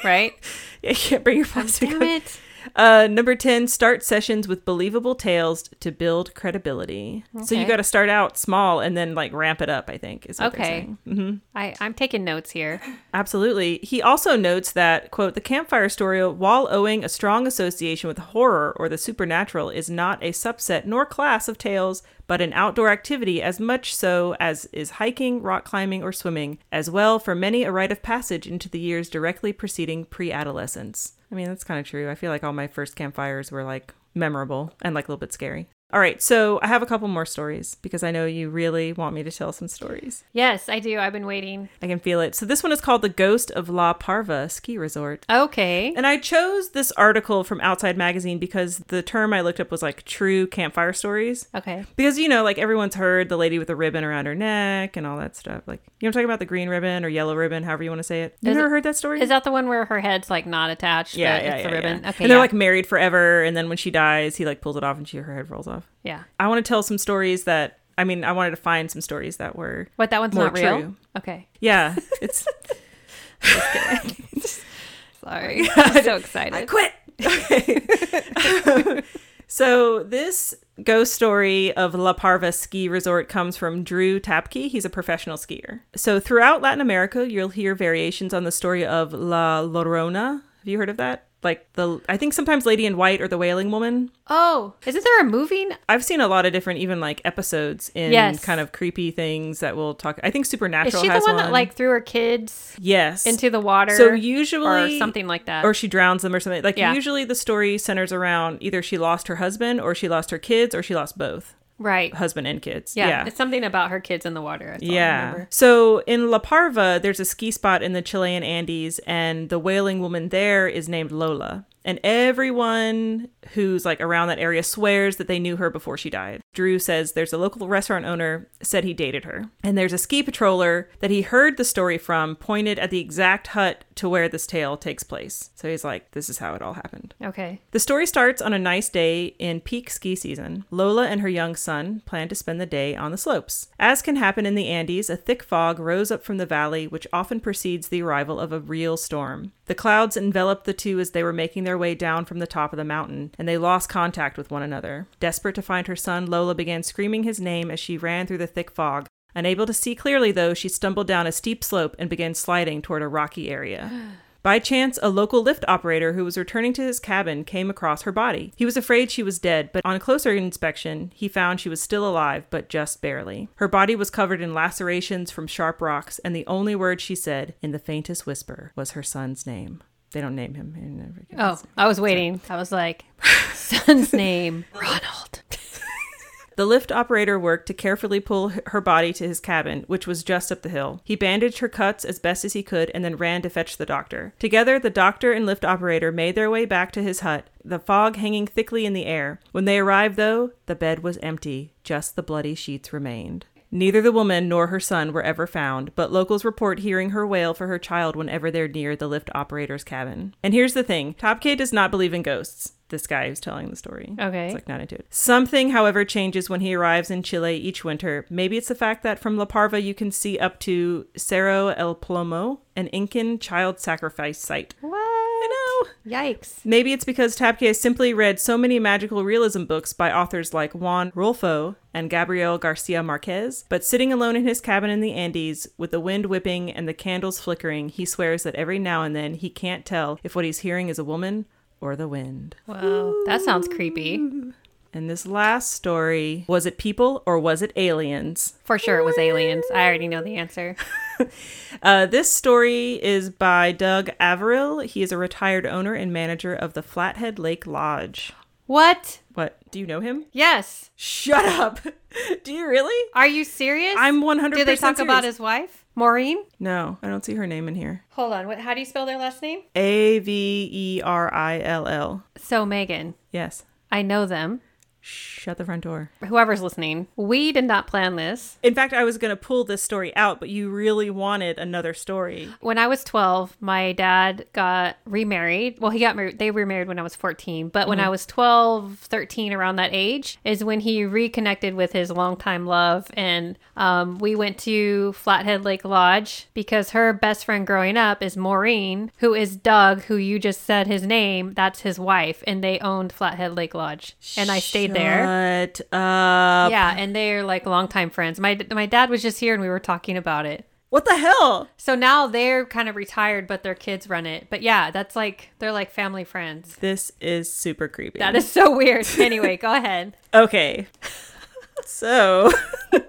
right? you can't bring your plastic. Damn it. Uh, number 10, start sessions with believable tales to build credibility. So you got to start out small and then like ramp it up, I think, is Okay. saying. hmm I, I'm taking notes here. Absolutely. He also notes that, quote, the campfire story, while owing a strong association with horror or the supernatural, is not a subset nor class of tales, but an outdoor activity as much so as is hiking, rock climbing, or swimming, as well for many a rite of passage into the years directly preceding pre adolescence. I mean, that's kind of true. I feel like all my first campfires were like memorable and like a little bit scary. All right, so I have a couple more stories because I know you really want me to tell some stories. Yes, I do. I've been waiting. I can feel it. So this one is called The Ghost of La Parva Ski Resort. Okay. And I chose this article from Outside Magazine because the term I looked up was like true campfire stories. Okay. Because, you know, like everyone's heard the lady with the ribbon around her neck and all that stuff. Like, you know, I'm talking about the green ribbon or yellow ribbon, however you want to say it. You it- heard that story? Is that the one where her head's like not attached? yeah, but yeah, it's yeah, the ribbon. yeah. Okay. and they're yeah. like married forever. And then when she dies, he like pulls it off and she, her head rolls off. Yeah. I want to tell some stories that, I mean, I wanted to find some stories that were, What that one's not real. true. Okay. yeah, it's, Sorry. I'm so excited. I quit. Okay. so this ghost story of La Parva ski resort comes from Drew Tapke. He's a professional skier. So throughout Latin America, you'll hear variations on the story of La Llorona. Have you heard of that? Like the, I think sometimes Lady in White or the Wailing Woman. oh, isn't there a movie? I've seen a lot of different, even like episodes in Yes. kind of creepy things that will talk. I think Is Supernatural she the has one, that like threw her kids yes into the water? So usually or something like that. or she drowns them or something. Like Yeah. usually the story centers around either she lost her husband or she lost her kids or she lost both right. husband and kids. Yeah, Yeah. It's something about her kids in the water. That's all I Yeah. remember. So in La Parva, there's a ski spot in the Chilean Andes, and the wailing woman there is named Lola. And everyone who's like around that area swears that they knew her before she died. Drew says there's a local restaurant owner said he dated her. And there's a ski patroller that he heard the story from pointed at the exact hut to where this tale takes place. So he's like, this is how it all happened. Okay. The story starts on a nice day in peak ski season. Lola and her young son plan to spend the day on the slopes. As can happen in the Andes, a thick fog rose up from the valley, which often precedes the arrival of a real storm. The clouds enveloped the two as they were making their way down from the top of the mountain, and they lost contact with one another. Desperate to find her son, Lola began screaming his name as she ran through the thick fog. Unable to see clearly, though, she stumbled down a steep slope and began sliding toward a rocky area. By chance, a local lift operator who was returning to his cabin came across her body. He was afraid she was dead, but on closer inspection, he found she was still alive, but just barely. Her body was covered in lacerations from sharp rocks, and the only word she said, in the faintest whisper, was her son's name. They don't name him. Oh, I was waiting. I was like, son's name, Ronald. The lift operator worked to carefully pull her body to his cabin, which was just up the hill. He bandaged her cuts as best as he could and then ran to fetch the doctor. Together, the doctor and lift operator made their way back to his hut, the fog hanging thickly in the air. When they arrived, though, the bed was empty, just the bloody sheets remained. Neither the woman nor her son were ever found, but locals report hearing her wail for her child whenever they're near the lift operator's cabin. And here's the thing Tapke does not believe in ghosts. This guy who's telling the story. Okay. It's like not into it. Something, however, changes when he arrives in Chile each winter. Maybe it's the fact that from La Parva you can see up to Cerro El Plomo, an Incan child sacrifice site. What? I know. Yikes. Maybe it's because Tapke has simply read so many magical realism books by authors like Juan Rulfo and Gabriel Garcia Marquez, but sitting alone in his cabin in the Andes, with the wind whipping and the candles flickering, he swears that every now and then he can't tell if what he's hearing is a woman or the wind. Wow. That sounds creepy. And this last story was it people or was it aliens? For sure it was aliens. I already know the answer. Uh, this story is by Doug Averill. He is a retired owner and manager of the Flathead Lake Lodge. What? What? Do you know him? Yes. Shut up. Do you really? Are you serious? I'm 100% Did they talk about his wife, Maureen? No, I don't see her name in here. Hold on. What? How do you spell their last name? A V E R I L L. So Megan, Yes. I know them. Shut the front door. Whoever's listening, we did not plan this. In fact, I was going to pull this story out, but you really wanted another story. When I was 12, my dad got remarried. Well, he got married. They remarried when I was 14. But when I was 12, 13, around that age, is when he reconnected with his longtime love. And um, we went to Flathead Lake Lodge because her best friend growing up is Maureen, who is Doug, who you just said his name. That's his wife. And they owned Flathead Lake Lodge. And I stayed there. Shut up. Yeah, and they're like longtime friends. My my dad was just here and we were talking about it. What the hell? So now they're kind of retired, but their kids run it. But yeah, that's like they're like family friends. This is super creepy. That is so weird. Anyway, go ahead. Okay. so,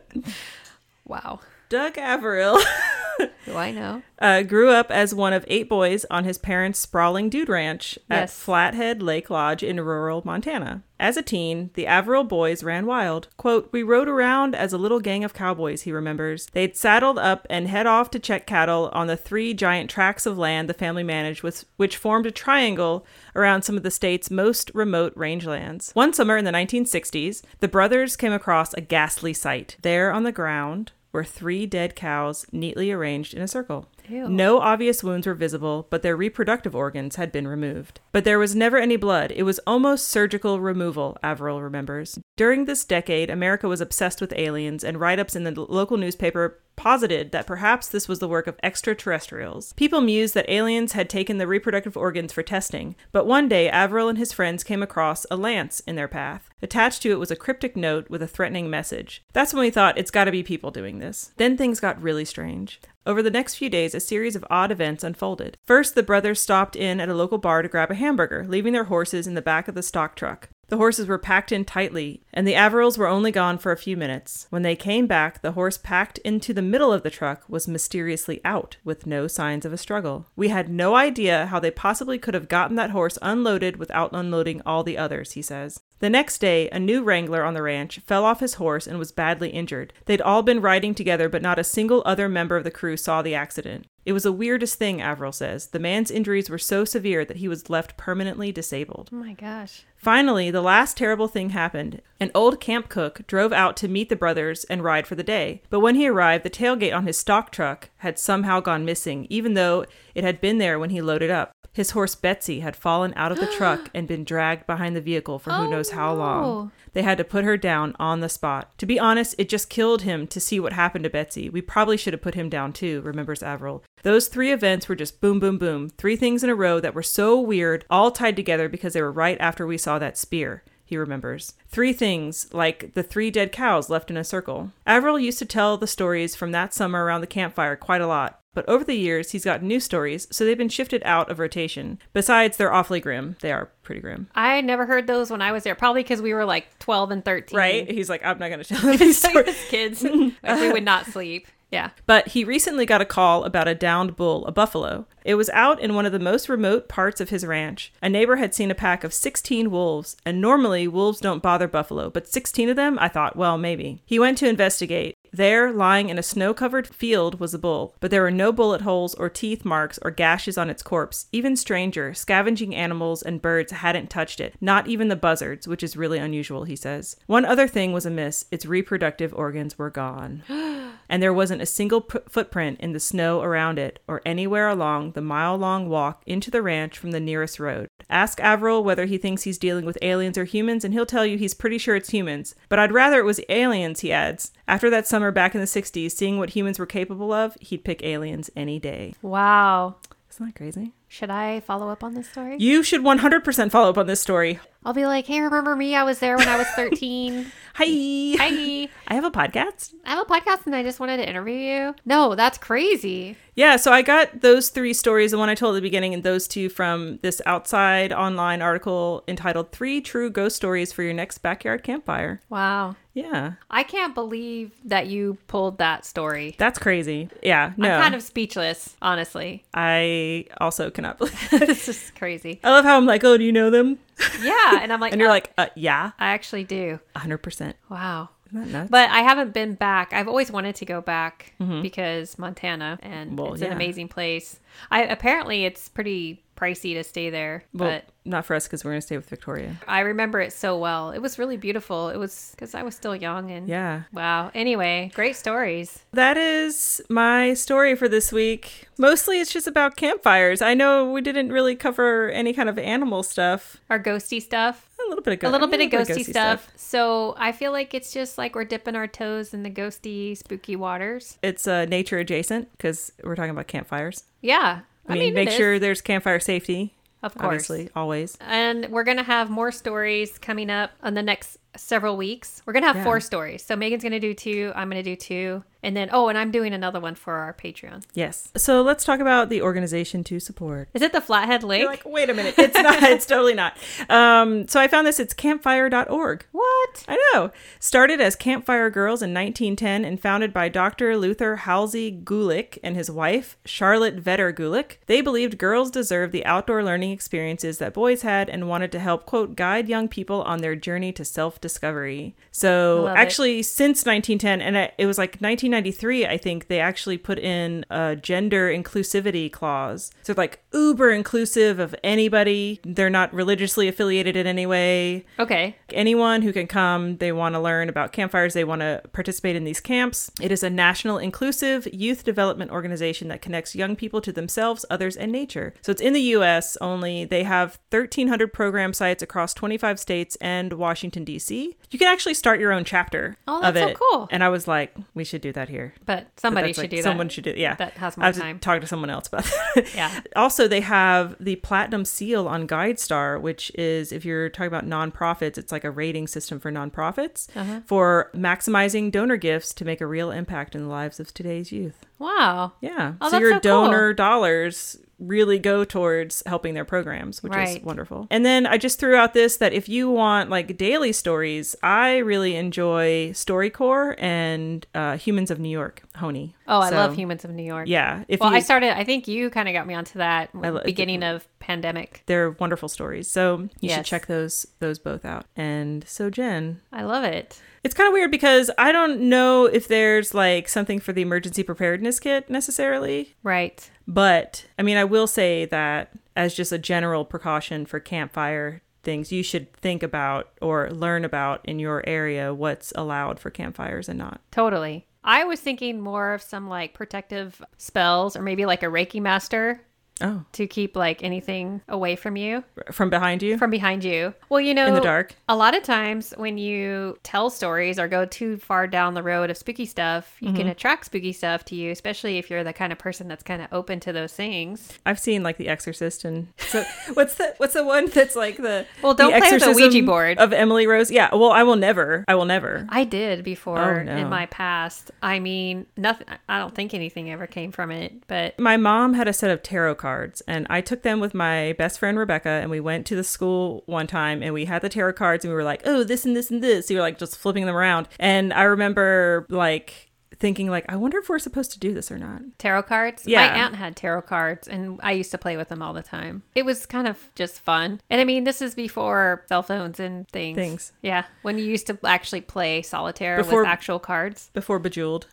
Wow. Doug Averill Do I know? uh, grew up as one of eight boys on his parents' sprawling dude ranch at Yes. Flathead Lake Lodge in rural Montana. As a teen, the Averill boys ran wild. Quote, We rode around as a little gang of cowboys, he remembers. They'd saddled up and head off to check cattle on the three giant tracts of land the family managed, with, which formed a triangle around some of the state's most remote rangelands. One summer in the 1960s, the brothers came across a ghastly sight. There on the ground, were three dead cows neatly arranged in a circle. Ew. No obvious wounds were visible, but their reproductive organs had been removed. But there was never any blood. It was almost surgical removal, Averill remembers. During this decade, America was obsessed with aliens, and write ups in the local newspaper posited that perhaps this was the work of extraterrestrials. People mused that aliens had taken the reproductive organs for testing, but one day Averill and his friends came across a lance in their path. Attached to it was a cryptic note with a threatening message. That's when we thought it's gotta be people doing this. Then things got really strange. Over the next few days, a series of odd events unfolded. First, the brothers stopped in at a local bar to grab a hamburger, leaving their horses in the back of the stock truck. The horses were packed in tightly, and the Averills were only gone for a few minutes. When they came back, the horse packed into the middle of the truck was mysteriously out, with no signs of a struggle. We had no idea how they possibly could have gotten that horse unloaded without unloading all the others, he says. The next day, a new wrangler on the ranch fell off his horse and was badly injured. They'd all been riding together, but not a single other member of the crew saw the accident. It was the weirdest thing, Averill says. The man's injuries were so severe that he was left permanently disabled. Oh my gosh. Finally, the last terrible thing happened. An old camp cook drove out to meet the brothers and ride for the day. But when he arrived, the tailgate on his stock truck had somehow gone missing, even though it had been there when he loaded up. His horse Betsy had fallen out of the truck and been dragged behind the vehicle for who Oh, knows how oh, long. no. They had to put her down on the spot. To be honest, it just killed him to see what happened to Betsy. We probably should have put him down too, remembers Averill. Those three events were just boom, boom, boom. Three things in a row that were so weird, all tied together because they were right after we saw that spear. He remembers. Three things, like the three dead cows left in a circle. Averill used to tell the stories from that summer around the campfire quite a lot, but over the years he's gotten new stories, so they've been shifted out of rotation. Besides, they're awfully grim. They are pretty grim. I never heard those when I was there, probably because we were like 12 and 13. Right? He's like, I'm not going to tell them these stories. kids. like we would not sleep. Yeah. But he recently got a call about a downed bull, a buffalo. It was out in one of the most remote parts of his ranch. A neighbor had seen a pack of 16 wolves, and normally wolves don't bother buffalo, but 16 of them, I thought, well, maybe. He went to investigate. There, lying in a snow covered field, was a bull, but there were no bullet holes or teeth marks or gashes on its corpse. Even stranger, scavenging animals and birds hadn't touched it, not even the buzzards, which is really unusual, he says. One other thing was amiss its reproductive organs were gone and there wasn't a single p- footprint in the snow around it or anywhere along the mile long walk into the ranch from the nearest road. Ask Averill whether he thinks he's dealing with aliens or humans, and he'll tell you he's pretty sure it's humans. But I'd rather it was aliens, he adds. After that summer back in the 60s, seeing what humans were capable of, he'd pick aliens any day. Wow. Isn't that crazy? Should I follow up on this story? You should 100% follow up on this story. I'll be like, hey, remember me? I was there when I was 13. Hi. Hi. I have a podcast. I have a podcast and I just wanted to interview you. No, that's crazy. Yeah, so I got those three stories, the one I told at the beginning, and those two from this outside online article entitled Three True Ghost Stories for Your Next Backyard Campfire. Wow. Yeah. I can't believe that you pulled that story. That's crazy. Yeah. No. I'm kind of speechless, honestly. I also cannot believe. it's just crazy. I love how I'm like, oh, do you know them? Yeah, and I'm like, And you're "Uh, like, uh, yeah, I actually do. 100%. Wow. Isn't that nuts? But I haven't been back. I've always wanted to go back because Montana and Mm-hmm. Well, it's yeah. an amazing place. I apparently it's pretty pricey to stay there, well, but not for us because we're going to stay with Victoria. I remember it so well. It was really beautiful. It was because I was still young and Yeah. wow. Anyway, great stories. That is my story for this week. Mostly it's just about campfires. I know we didn't really cover any kind of animal stuff. Our ghosty stuff. A little bit of go- a little bit of ghosty, stuff. So I feel like it's just like we're dipping our toes in the ghosty, spooky waters. It's uh, nature adjacent because we're talking about campfires. Yeah. I mean, it make is, sure there's campfire safety. of course. Obviously, always. And we're going to have more stories coming up on the next several weeks. We're going to have Yeah. four stories. So Megan's going to do two. I'm going to do two. And then, oh, and I'm doing another one for our Patreon. Yes. So let's talk about the organization to support. Is it the Flathead Lake? You're like, wait a minute. It's not. it's totally not. Um, so I found this. It's campfire.org. what? I know. Started as Campfire Girls in 1910 and founded by Dr. Luther Halsey Gulick and his wife, Charlotte Vetter Gulick. They believed girls deserved the outdoor learning experiences that boys had and wanted to help, quote, guide young people on their journey to self discovery. So, Love it. actually, since 1910, and it was like 1993, I think, they actually put in a gender inclusivity clause. So, like, uber inclusive of anybody. They're not religiously affiliated in any way Okay. anyone who can come they want to learn about campfires they want to participate in these camps it is a national inclusive youth development organization that connects young people to themselves others and nature so it's in the us only they have 1300 program sites across 25 states and washington d.c you can actually start your own chapter Oh, of that's so cool. and i was like we should do that here But But somebody that's should like- do that. someone should do yeah That has I more to time. talk to someone else about that Yeah. also, they have the platinum seal on GuideStar, which is if you're talking about nonprofits, it's like a rating system for nonprofits Uh-huh. for maximizing donor gifts to make a real impact in the lives of today's youth. Wow. Yeah. Oh, so your so cool. donor dollars really go towards helping their programs, which Right. is wonderful. And then I just threw out this that if you want like daily stories, I really enjoy StoryCorps and uh, Humans of New York, Honey. Oh, I love Humans of New York. Yeah. If Well, you, I started, I think you kind of got me onto that lo- beginning of pandemic. they're wonderful stories. So you should check those those both out. And so Jen, I love it. it's kind of weird because I don't know if there's like something for the emergency preparedness kit necessarily, Right. but I mean I will say that as just a general precaution for campfire things you should think about or learn about in your area what's allowed for campfires and not. Totally. I was thinking more of some like protective spells or maybe like a Reiki master Oh, to keep like anything away from you, from behind you from behind you. Well, you know, in the dark. A lot of times when you tell stories or go too far down the road of spooky stuff, you Mm-hmm. can attract spooky stuff to you, especially if you're the kind of person that's kind of open to those things. I've seen like The Exorcist and so what's the what's the one that's like the Well, don't the play with the Ouija board. of Emily Rose. Yeah, well, I will never. I will never. I did before Oh, no. in my past. I mean, nothing. I don't think anything ever came from it, but My mom had a set of tarot cards, and I took them with my best friend Rebecca, and we went to the school one time, and we had the tarot cards, and we were like, "Oh, this and this and this." You were like just flipping them around, and I remember like thinking, like, I wonder if we're supposed to do this or not. tarot cards. Yeah. My aunt had tarot cards and I used to play with them all the time. It was kind of just fun. And I mean, this is before cell phones and things. Things. Yeah. When you used to actually play solitaire Before- with actual cards. Before Bejeweled,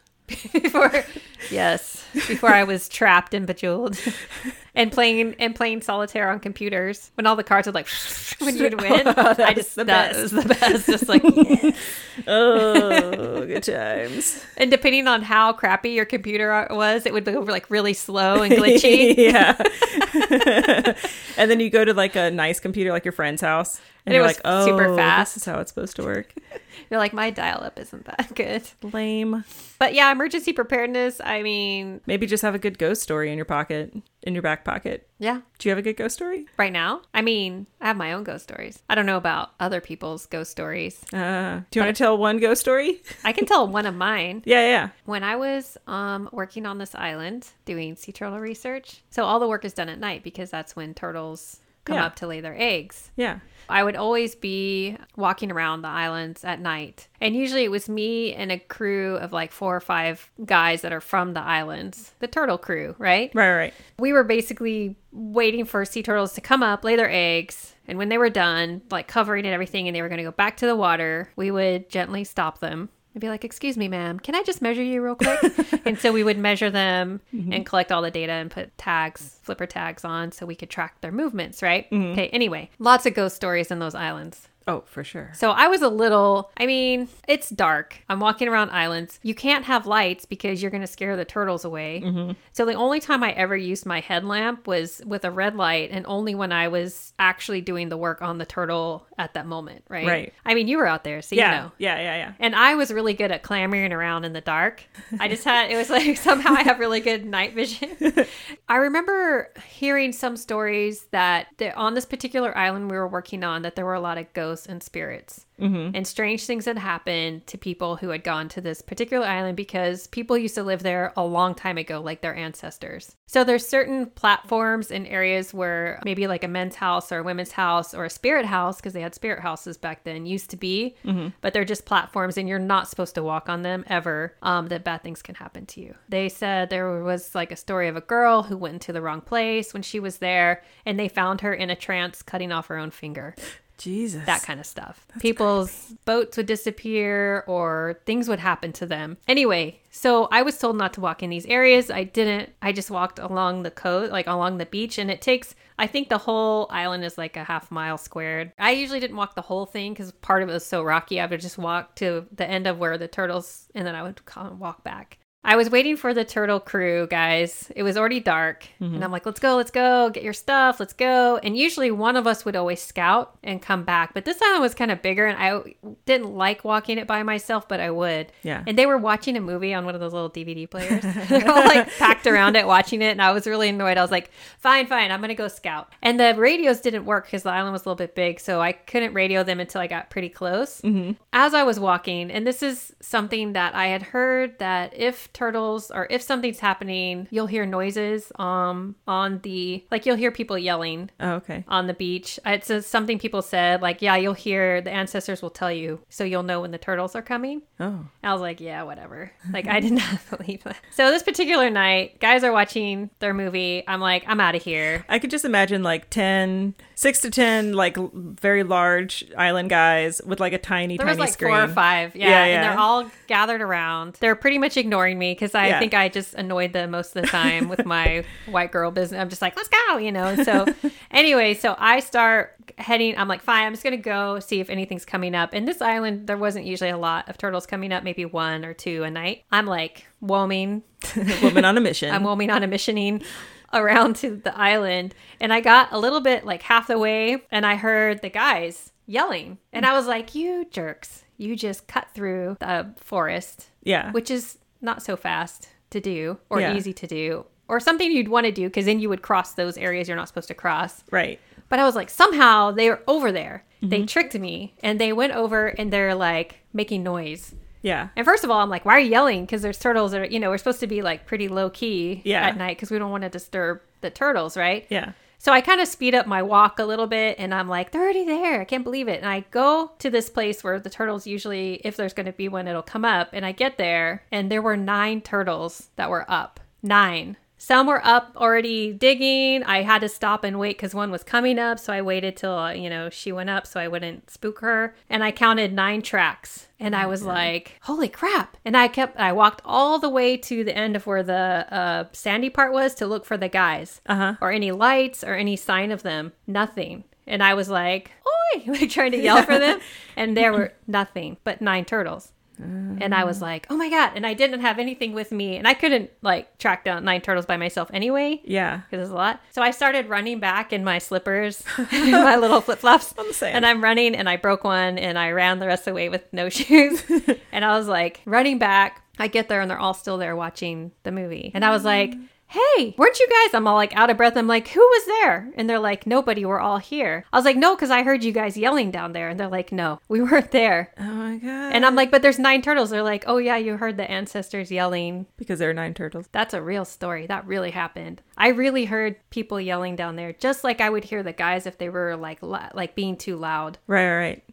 before yes. Before I was trapped and bejeweled. and playing and playing solitaire on computers. When all the cards would like when you'd win. I just the that best. was the best. Just like yes. oh, good times. And depending on how crappy your computer was, it would go like really slow and glitchy. yeah. and then you go to like a nice computer, like your friend's house, and, And it you're was like, "Oh, super fast." This is how it's supposed to work." You're like, my dial up isn't that good. Lame. But yeah, emergency preparedness, I mean, Maybe just have a good ghost story in your pocket, in your back pocket. yeah, Do you have a good ghost story? right now. I mean, I have my own ghost stories. I don't know about other people's ghost stories. Uh, do you want to tell one ghost story? I can tell one of mine. Yeah, yeah. When I was um, working on this island doing sea turtle research, so all the work is done at night because that's when turtles come Yeah. up to lay their eggs. Yeah. I would always be walking around the islands at night. And usually it was me and a crew of like four or five guys that are from the islands, the turtle crew, right? Right, right. We were basically waiting for sea turtles to come up, lay their eggs. And when they were done, like covering and everything, and they were going to go back to the water, we would gently stop them be like, Excuse me, ma'am, can I just measure you real quick? and so we would measure them mm-hmm. and collect all the data and put tags, flipper tags on so we could track their movements, right? Mm-hmm. Okay, anyway, lots of ghost stories in those islands. Oh, for sure. So I was a little, I mean, it's dark. I'm walking around islands. You can't have lights because you're going to scare the turtles away. Mm-hmm. So the only time I ever used my headlamp was with a red light and only when I was actually doing the work on the turtle at that moment, right? Right. I mean, you were out there, so Yeah. you know. Yeah, yeah, yeah. And I was really good at clambering around in the dark. I just had, it was like somehow I have really good night vision. I remember hearing some stories that on this particular island we were working on, that there were a lot of ghosts and spirits. And strange things had happened to people who had gone to this particular island because people used to live there a long time ago, like their ancestors. So there's certain platforms and areas where maybe like a men's house or a women's house or a spirit house, because they had spirit houses back then, used to be, but they're just platforms and you're not supposed to walk on them ever. Um, that bad things can happen to you. They said there was like a story of a girl who went into the wrong place when she was there, and they found her in a trance cutting off her own finger Jesus. that kind of stuff. People's boats would disappear or things would happen to them. Anyway, so I was told not to walk in these areas. I didn't. I just walked along the coast, like along the beach, and it takes. I think the whole island is like a half mile squared. I usually didn't walk the whole thing because part of it was so rocky. I would just walk to the end of where the turtles, and then I would walk back. I was waiting for the turtle crew, guys. It was already dark. And mm-hmm. I'm like, let's go, let's go, get your stuff, let's go. And usually one of us would always scout and come back. But this island was kind of bigger and I didn't like walking it by myself, but I would. Yeah. And they were watching a movie on one of those little DVD players. They're all like packed around it watching it. And I was really annoyed. I was like, fine, fine, I'm going to go scout. And the radios didn't work because the island was a little bit big. So I couldn't radio them until I got pretty close. Mm-hmm. As I was walking, and this is something that I had heard that if turtles or if something's happening, you'll hear noises um on the like you'll hear people yelling Oh, okay. on the beach. It's something people said like, yeah, you'll hear the ancestors will tell you so you'll know when the turtles are coming. Oh. I was like, yeah, whatever. Like, I did not believe that. So, this particular night, guys are watching their movie. I'm like, I'm out of here. I could just imagine like 10, 6 to 10, like very large island guys with like a tiny, There tiny was like screen. four or five. Yeah, Yeah, And they're all gathered around. They're pretty much ignoring me because I Yeah. think I just annoyed them most of the time with my white girl business. I'm just like, let's go, you know? So, anyway, so I start heading. I'm like, fine, I'm just going to go see if anything's coming up. And this island, there wasn't usually a lot of turtles coming up, maybe one or two a night. I'm like, whoaming Woman on a mission. I'm roaming on a missioning around to the island. And I got a little bit like half the way and I heard the guys yelling. And I was like, you jerks, you just cut through the forest, yeah. which is not so fast to do or Yeah. easy to do. Or something you'd want to do because then you would cross those areas you're not supposed to cross. right. But I was like, somehow they were over there. Mm-hmm. They tricked me and they went over and they're like making noise. Yeah. And first of all, I'm like, why are you yelling? Because there's turtles that are, you know, we're supposed to be like pretty low key Yeah. at night because we don't want to disturb the turtles, right? Yeah. So I kind of speed up my walk a little bit and I'm like, they're already there. I can't believe it. And I go to this place where the turtles usually, if there's going to be one, it'll come up. And I get there and there were nine turtles that were up. Nine. Some were up already digging. I had to stop and wait because one was coming up. So I waited till, uh, you know, she went up so I wouldn't spook her. And I counted nine tracks. And I was like, holy crap. And I kept, I walked all the way to the end of where the uh, sandy part was to look for the guys Uh huh. or any lights or any sign of them. Nothing. And I was like, oi, like trying to yell for them. And there were nothing but nine turtles. And I was uh. like, oh my God. And I didn't have anything with me. And I couldn't like track down nine turtles by myself anyway. Yeah. Because there's a lot. So I started running back in my slippers, my little flip flops. On the sand. And I'm running and I broke one and I ran the rest of the way with no shoes. and I was like running back. I get there and they're all still there watching the movie. And I was like, hey, weren't you guys? I'm all like out of breath. I'm like, who was there? And they're like, nobody. We're all here. I was like, no, because I heard you guys yelling down there. And they're like, no, we weren't there. Oh my god. And I'm like, but there's nine turtles. They're like, oh yeah, you heard the ancestors yelling. because there are nine turtles. That's a real story. That really happened. I really heard people yelling down there, just like I would hear the guys if they were like la- like being too loud. Right, right.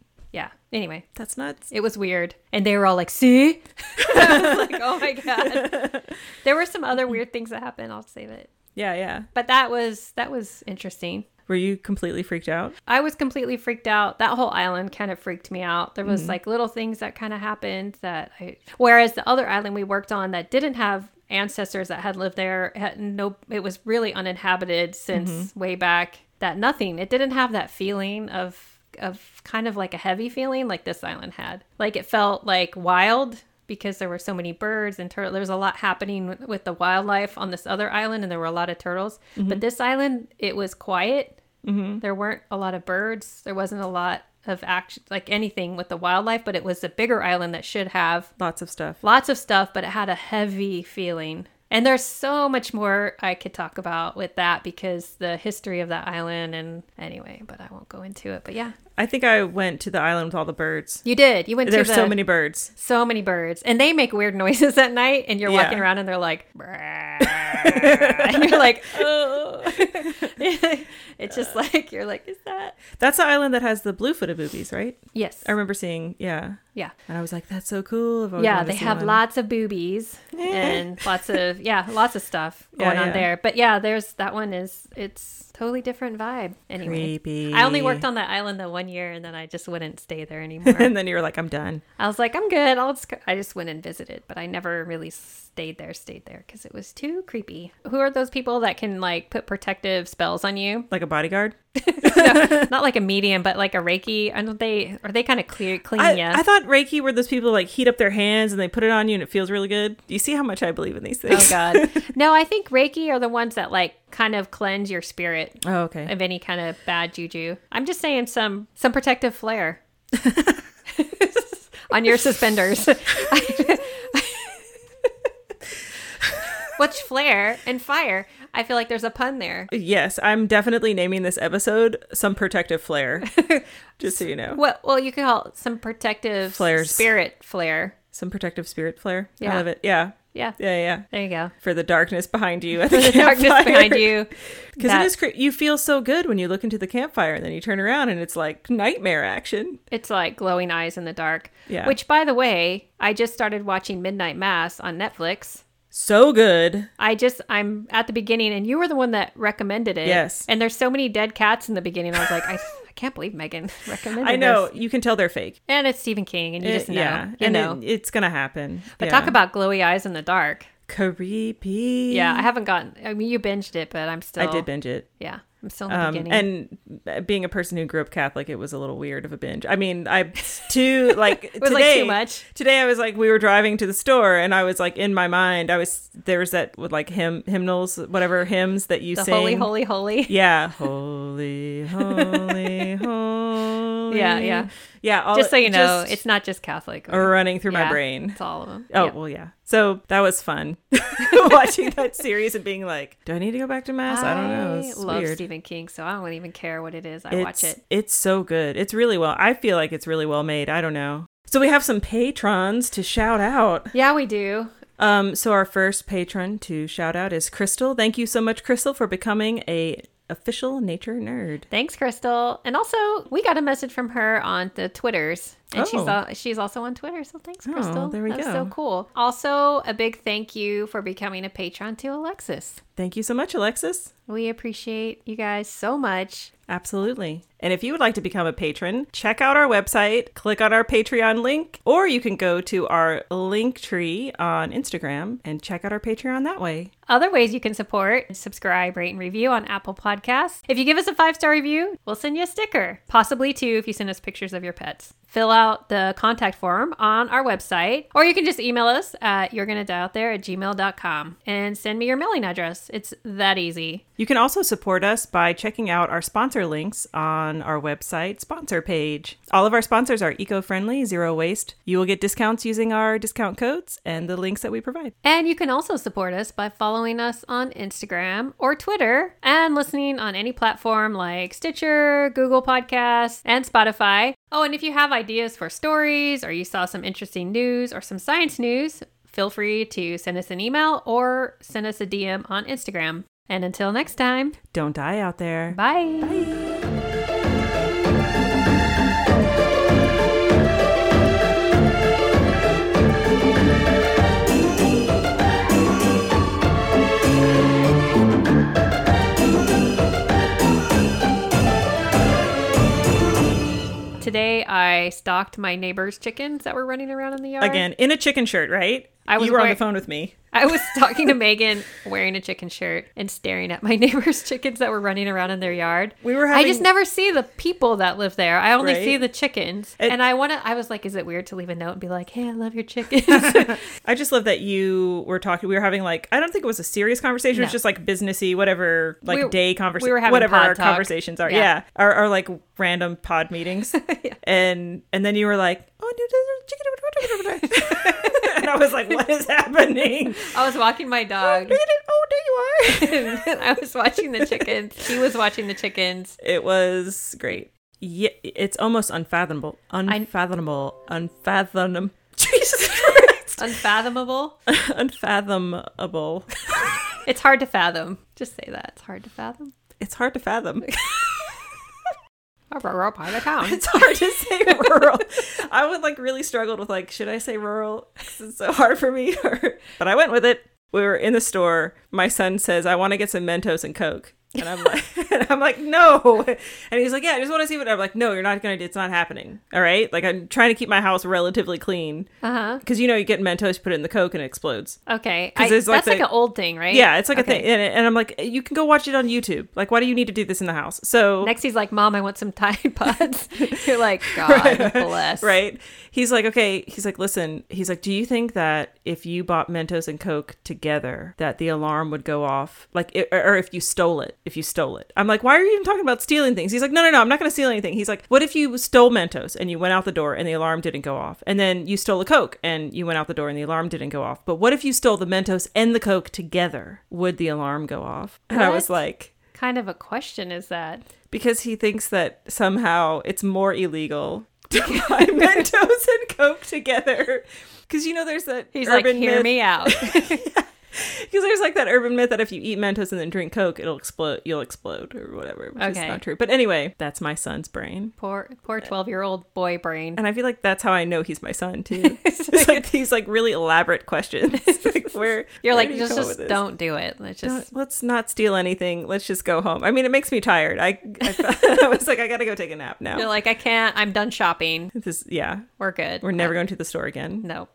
Anyway, That's nuts. it was weird. And they were all like, see? I was like, oh my God. There were some other weird things that happened. I'll save it. Yeah, yeah. But that was that was interesting. Were you completely freaked out? I was completely freaked out. That whole island kind of freaked me out. There was mm-hmm. like little things that kind of happened that I whereas the other island we worked on that didn't have ancestors that had lived there had no it was really uninhabited since mm-hmm. way back that nothing. It didn't have that feeling of of kind of like a heavy feeling like this island had. Like it felt like wild because there were so many birds and turtles. There was a lot happening with, with the wildlife on this other island, and there were a lot of turtles. But this island, it was quiet. Mm-hmm. There weren't a lot of birds. There wasn't a lot of action, like anything with the wildlife. But it was a bigger island that should have Lots of stuff. lots of stuff, but it had a heavy feeling. And there's so much more I could talk about with that because the history of that island and anyway, but I won't go into it. But yeah, I think I went to the island with all the birds. you did. You went There's to the, so many birds. so many birds, and they make weird noises at night. And you're Yeah. walking around, and they're like, and you're like, oh. it's just like you're like, is that? That's the island that has the blue-footed boobies, right? Yes. I remember seeing, yeah. Yeah. And I was like, that's so cool. I've Yeah, they have one. lots of boobies and lots of yeah, lots of stuff Yeah, going on there. But yeah, there's that one is it's totally different vibe. Anyway. Creepy. I only worked on that island the one year and then I just wouldn't stay there anymore. and then you were like, I'm done. I was like, I'm good. I'll just, go-" I just went and visited, but I never really stayed there, stayed there because it was too creepy. Who are those people that can like put protective spells on you? Like a bodyguard. Not like a medium, but like a Reiki. Don't they are they kind of clear clean I, you? I thought Reiki were those people who, like heat up their hands and they put it on you and it feels really good. You see how much I believe in these oh, things. Oh? God, no! I think Reiki are the ones that like kind of cleanse your spirit Oh, okay. of any kind of bad juju. I'm just saying some some protective flair on your suspenders. What's flare and fire? I feel like there's a pun there. Yes, I'm definitely naming this episode some protective flare. just so you know. What? Well, you could call it some protective Flares. spirit flare. Some protective spirit flare. Yeah. I love it. Yeah. Yeah, Yeah, yeah. there you go. For the darkness behind you at the, The darkness behind you. Because it is cra- you feel so good when you look into the campfire and then you turn around and it's like nightmare action. It's like glowing eyes in the dark. Yeah. Which, by the way, I just started watching Midnight Mass on Netflix. So good. I just I'm at the beginning, and you were the one that recommended it. Yes. And there's so many dead cats in the beginning. I was like, I, I can't believe Megan recommended. I know. this. You can tell they're fake. And it's Stephen King, and you It- just know. yeah. You and know. It, it's going to happen. but Yeah. talk about glowy eyes in the dark. creepy. Yeah, I haven't gotten. I mean, you binged it, but I'm still. I did binge it. Yeah, I'm still in the Um, beginning. and being a person who grew up Catholic, it was a little weird of a binge. I mean, I too like it was today. like too much. Today I was like, we were driving to the store, and I was like, in my mind, I was there was that with like hymn hymnals, whatever hymns that you The sing. holy, holy, holy. Yeah, holy, holy, holy. Yeah, yeah. yeah. All, Just so you know, just it's not just Catholic. Or running through my brain. It's all of them. Oh Yeah. well, yeah. So that was fun watching that series and being like, "Do I need to go back to mass?" I, don't know. It's love weird. Stephen King, so I don't even care what it is. I it's, watch it. It's so good. It's really well. I feel like it's really well made. I don't know. So we have some patrons to shout out. Yeah, we do. Um, so our first patron to shout out is Crystal. Thank you so much, Crystal, for becoming a official nature nerd. Thanks, Crystal. And also, we got a message from her on the Twitters, and she's Oh. al- she's also on Twitter. So thanks, Oh, Crystal. there we That's go. so cool. Also, a big thank you for becoming a patron to Alexis. Thank you so much, Alexis. We appreciate you guys so much. Absolutely. And if you would like to become a patron, check out our website, click on our Patreon link, or you can go to our link tree on Instagram and check out our Patreon that way. Other ways you can support subscribe, rate, and review on Apple Podcasts. If you give us a five star review, we'll send you a sticker. Possibly two if you send us pictures of your pets. Fill out the contact form on our website, or you can just email us at you're gonna die out there at gmail.com and send me your mailing address. It's that easy. You can also support us by checking out our sponsor links on on our website sponsor page. All of our sponsors are eco friendly, zero waste. You will get discounts using our discount codes and the links that we provide. And you can also support us by following us on Instagram or Twitter and listening on any platform like Stitcher, Google Podcasts, and Spotify. Oh, and if you have ideas for stories or you saw some interesting news or some science news, feel free to send us an email or send us a DM on Instagram. And until next time, Don't die out there. bye. Today I stalked my neighbor's chickens that were running around in the yard. Again, in a chicken shirt, right? I was you were on the phone with me. I was talking to Megan wearing a chicken shirt and staring at my neighbor's chickens that were running around in their yard. We were I just never see the people that live there. I only Right. see the chickens. It- and I want to I was like is it weird to leave a note and be like, "Hey, I love your chickens." I just love that you were talking. We were having like I don't think it was a serious conversation. It was just like businessy, whatever, like We- day conversation. we were having whatever our talk. conversations are. Yeah. Yeah, Our, our like random pod meetings. And and then you were like, no. Oh, and I was like, what is happening? I was walking my oh, dog. oh, there you are. and I was watching the chickens. He was watching the chickens. It was great. Yeah, it's almost unfathomable. Unfathomable. Unfathomable. Jesus Christ. Unfathomable. Unfathomable. It's hard to fathom. Just say that. It's hard to fathom. It's hard to fathom. A rural part of town. It's hard to say rural. I would like really struggled with like, should I say rural? it's so hard for me. but I went with it. We were in the store. My son says, "I want to get some Mentos and Coke," and I'm like, and I'm like, no. And he's like, "Yeah, I just want to see what." I'm like, "No, you're not gonna. It's not happening. All right. Like I'm trying to keep my house relatively clean Uh huh. because you know you get Mentos, you put it in the Coke, and it explodes. Okay. 'Cause I, it's like that's like an old thing, right? Yeah, it's like Okay. a thing. And, and I'm like, you can go watch it on YouTube. Like, why do you need to do this in the house? So Next, he's like, "Mom, I want some Tide Pods." You're like, "God bless." right? He's like, okay. He's like, listen. He's like, do you think that if you bought Mentos and Coke together, that the alarm would go off? Like, i- or if you stole it? If you stole it, I'm like, why are you even talking about stealing things? He's like, no, no, no. I'm not going to steal anything. He's like, what if you stole Mentos and you went out the door and the alarm didn't go off, and then you stole a Coke and you went out the door and the alarm didn't go off? But what if you stole the Mentos and the Coke together? Would the alarm go off? And I was like. Kind of a question is that? because he thinks that somehow it's more illegal to buy Mentos and Coke together. Because you know, there's that He's like, "Hear myth. me out." Because there's like that urban myth that if you eat Mentos and then drink Coke, it'll explode. You'll explode or whatever. Which is Okay. not true. But anyway, that's my son's brain. poor, poor twelve-year-old boy brain. And I feel like that's how I know he's my son too. it's like these like really elaborate questions. like where You're where like, you just, just don't do it. Let's just. Don't- let's not steal anything. Let's just go home. I mean, it makes me tired. I I, I was like, I gotta go take a nap now. You're like, I can't. I'm done shopping. This, is yeah, We're good. we're never uh, going to the store again. No.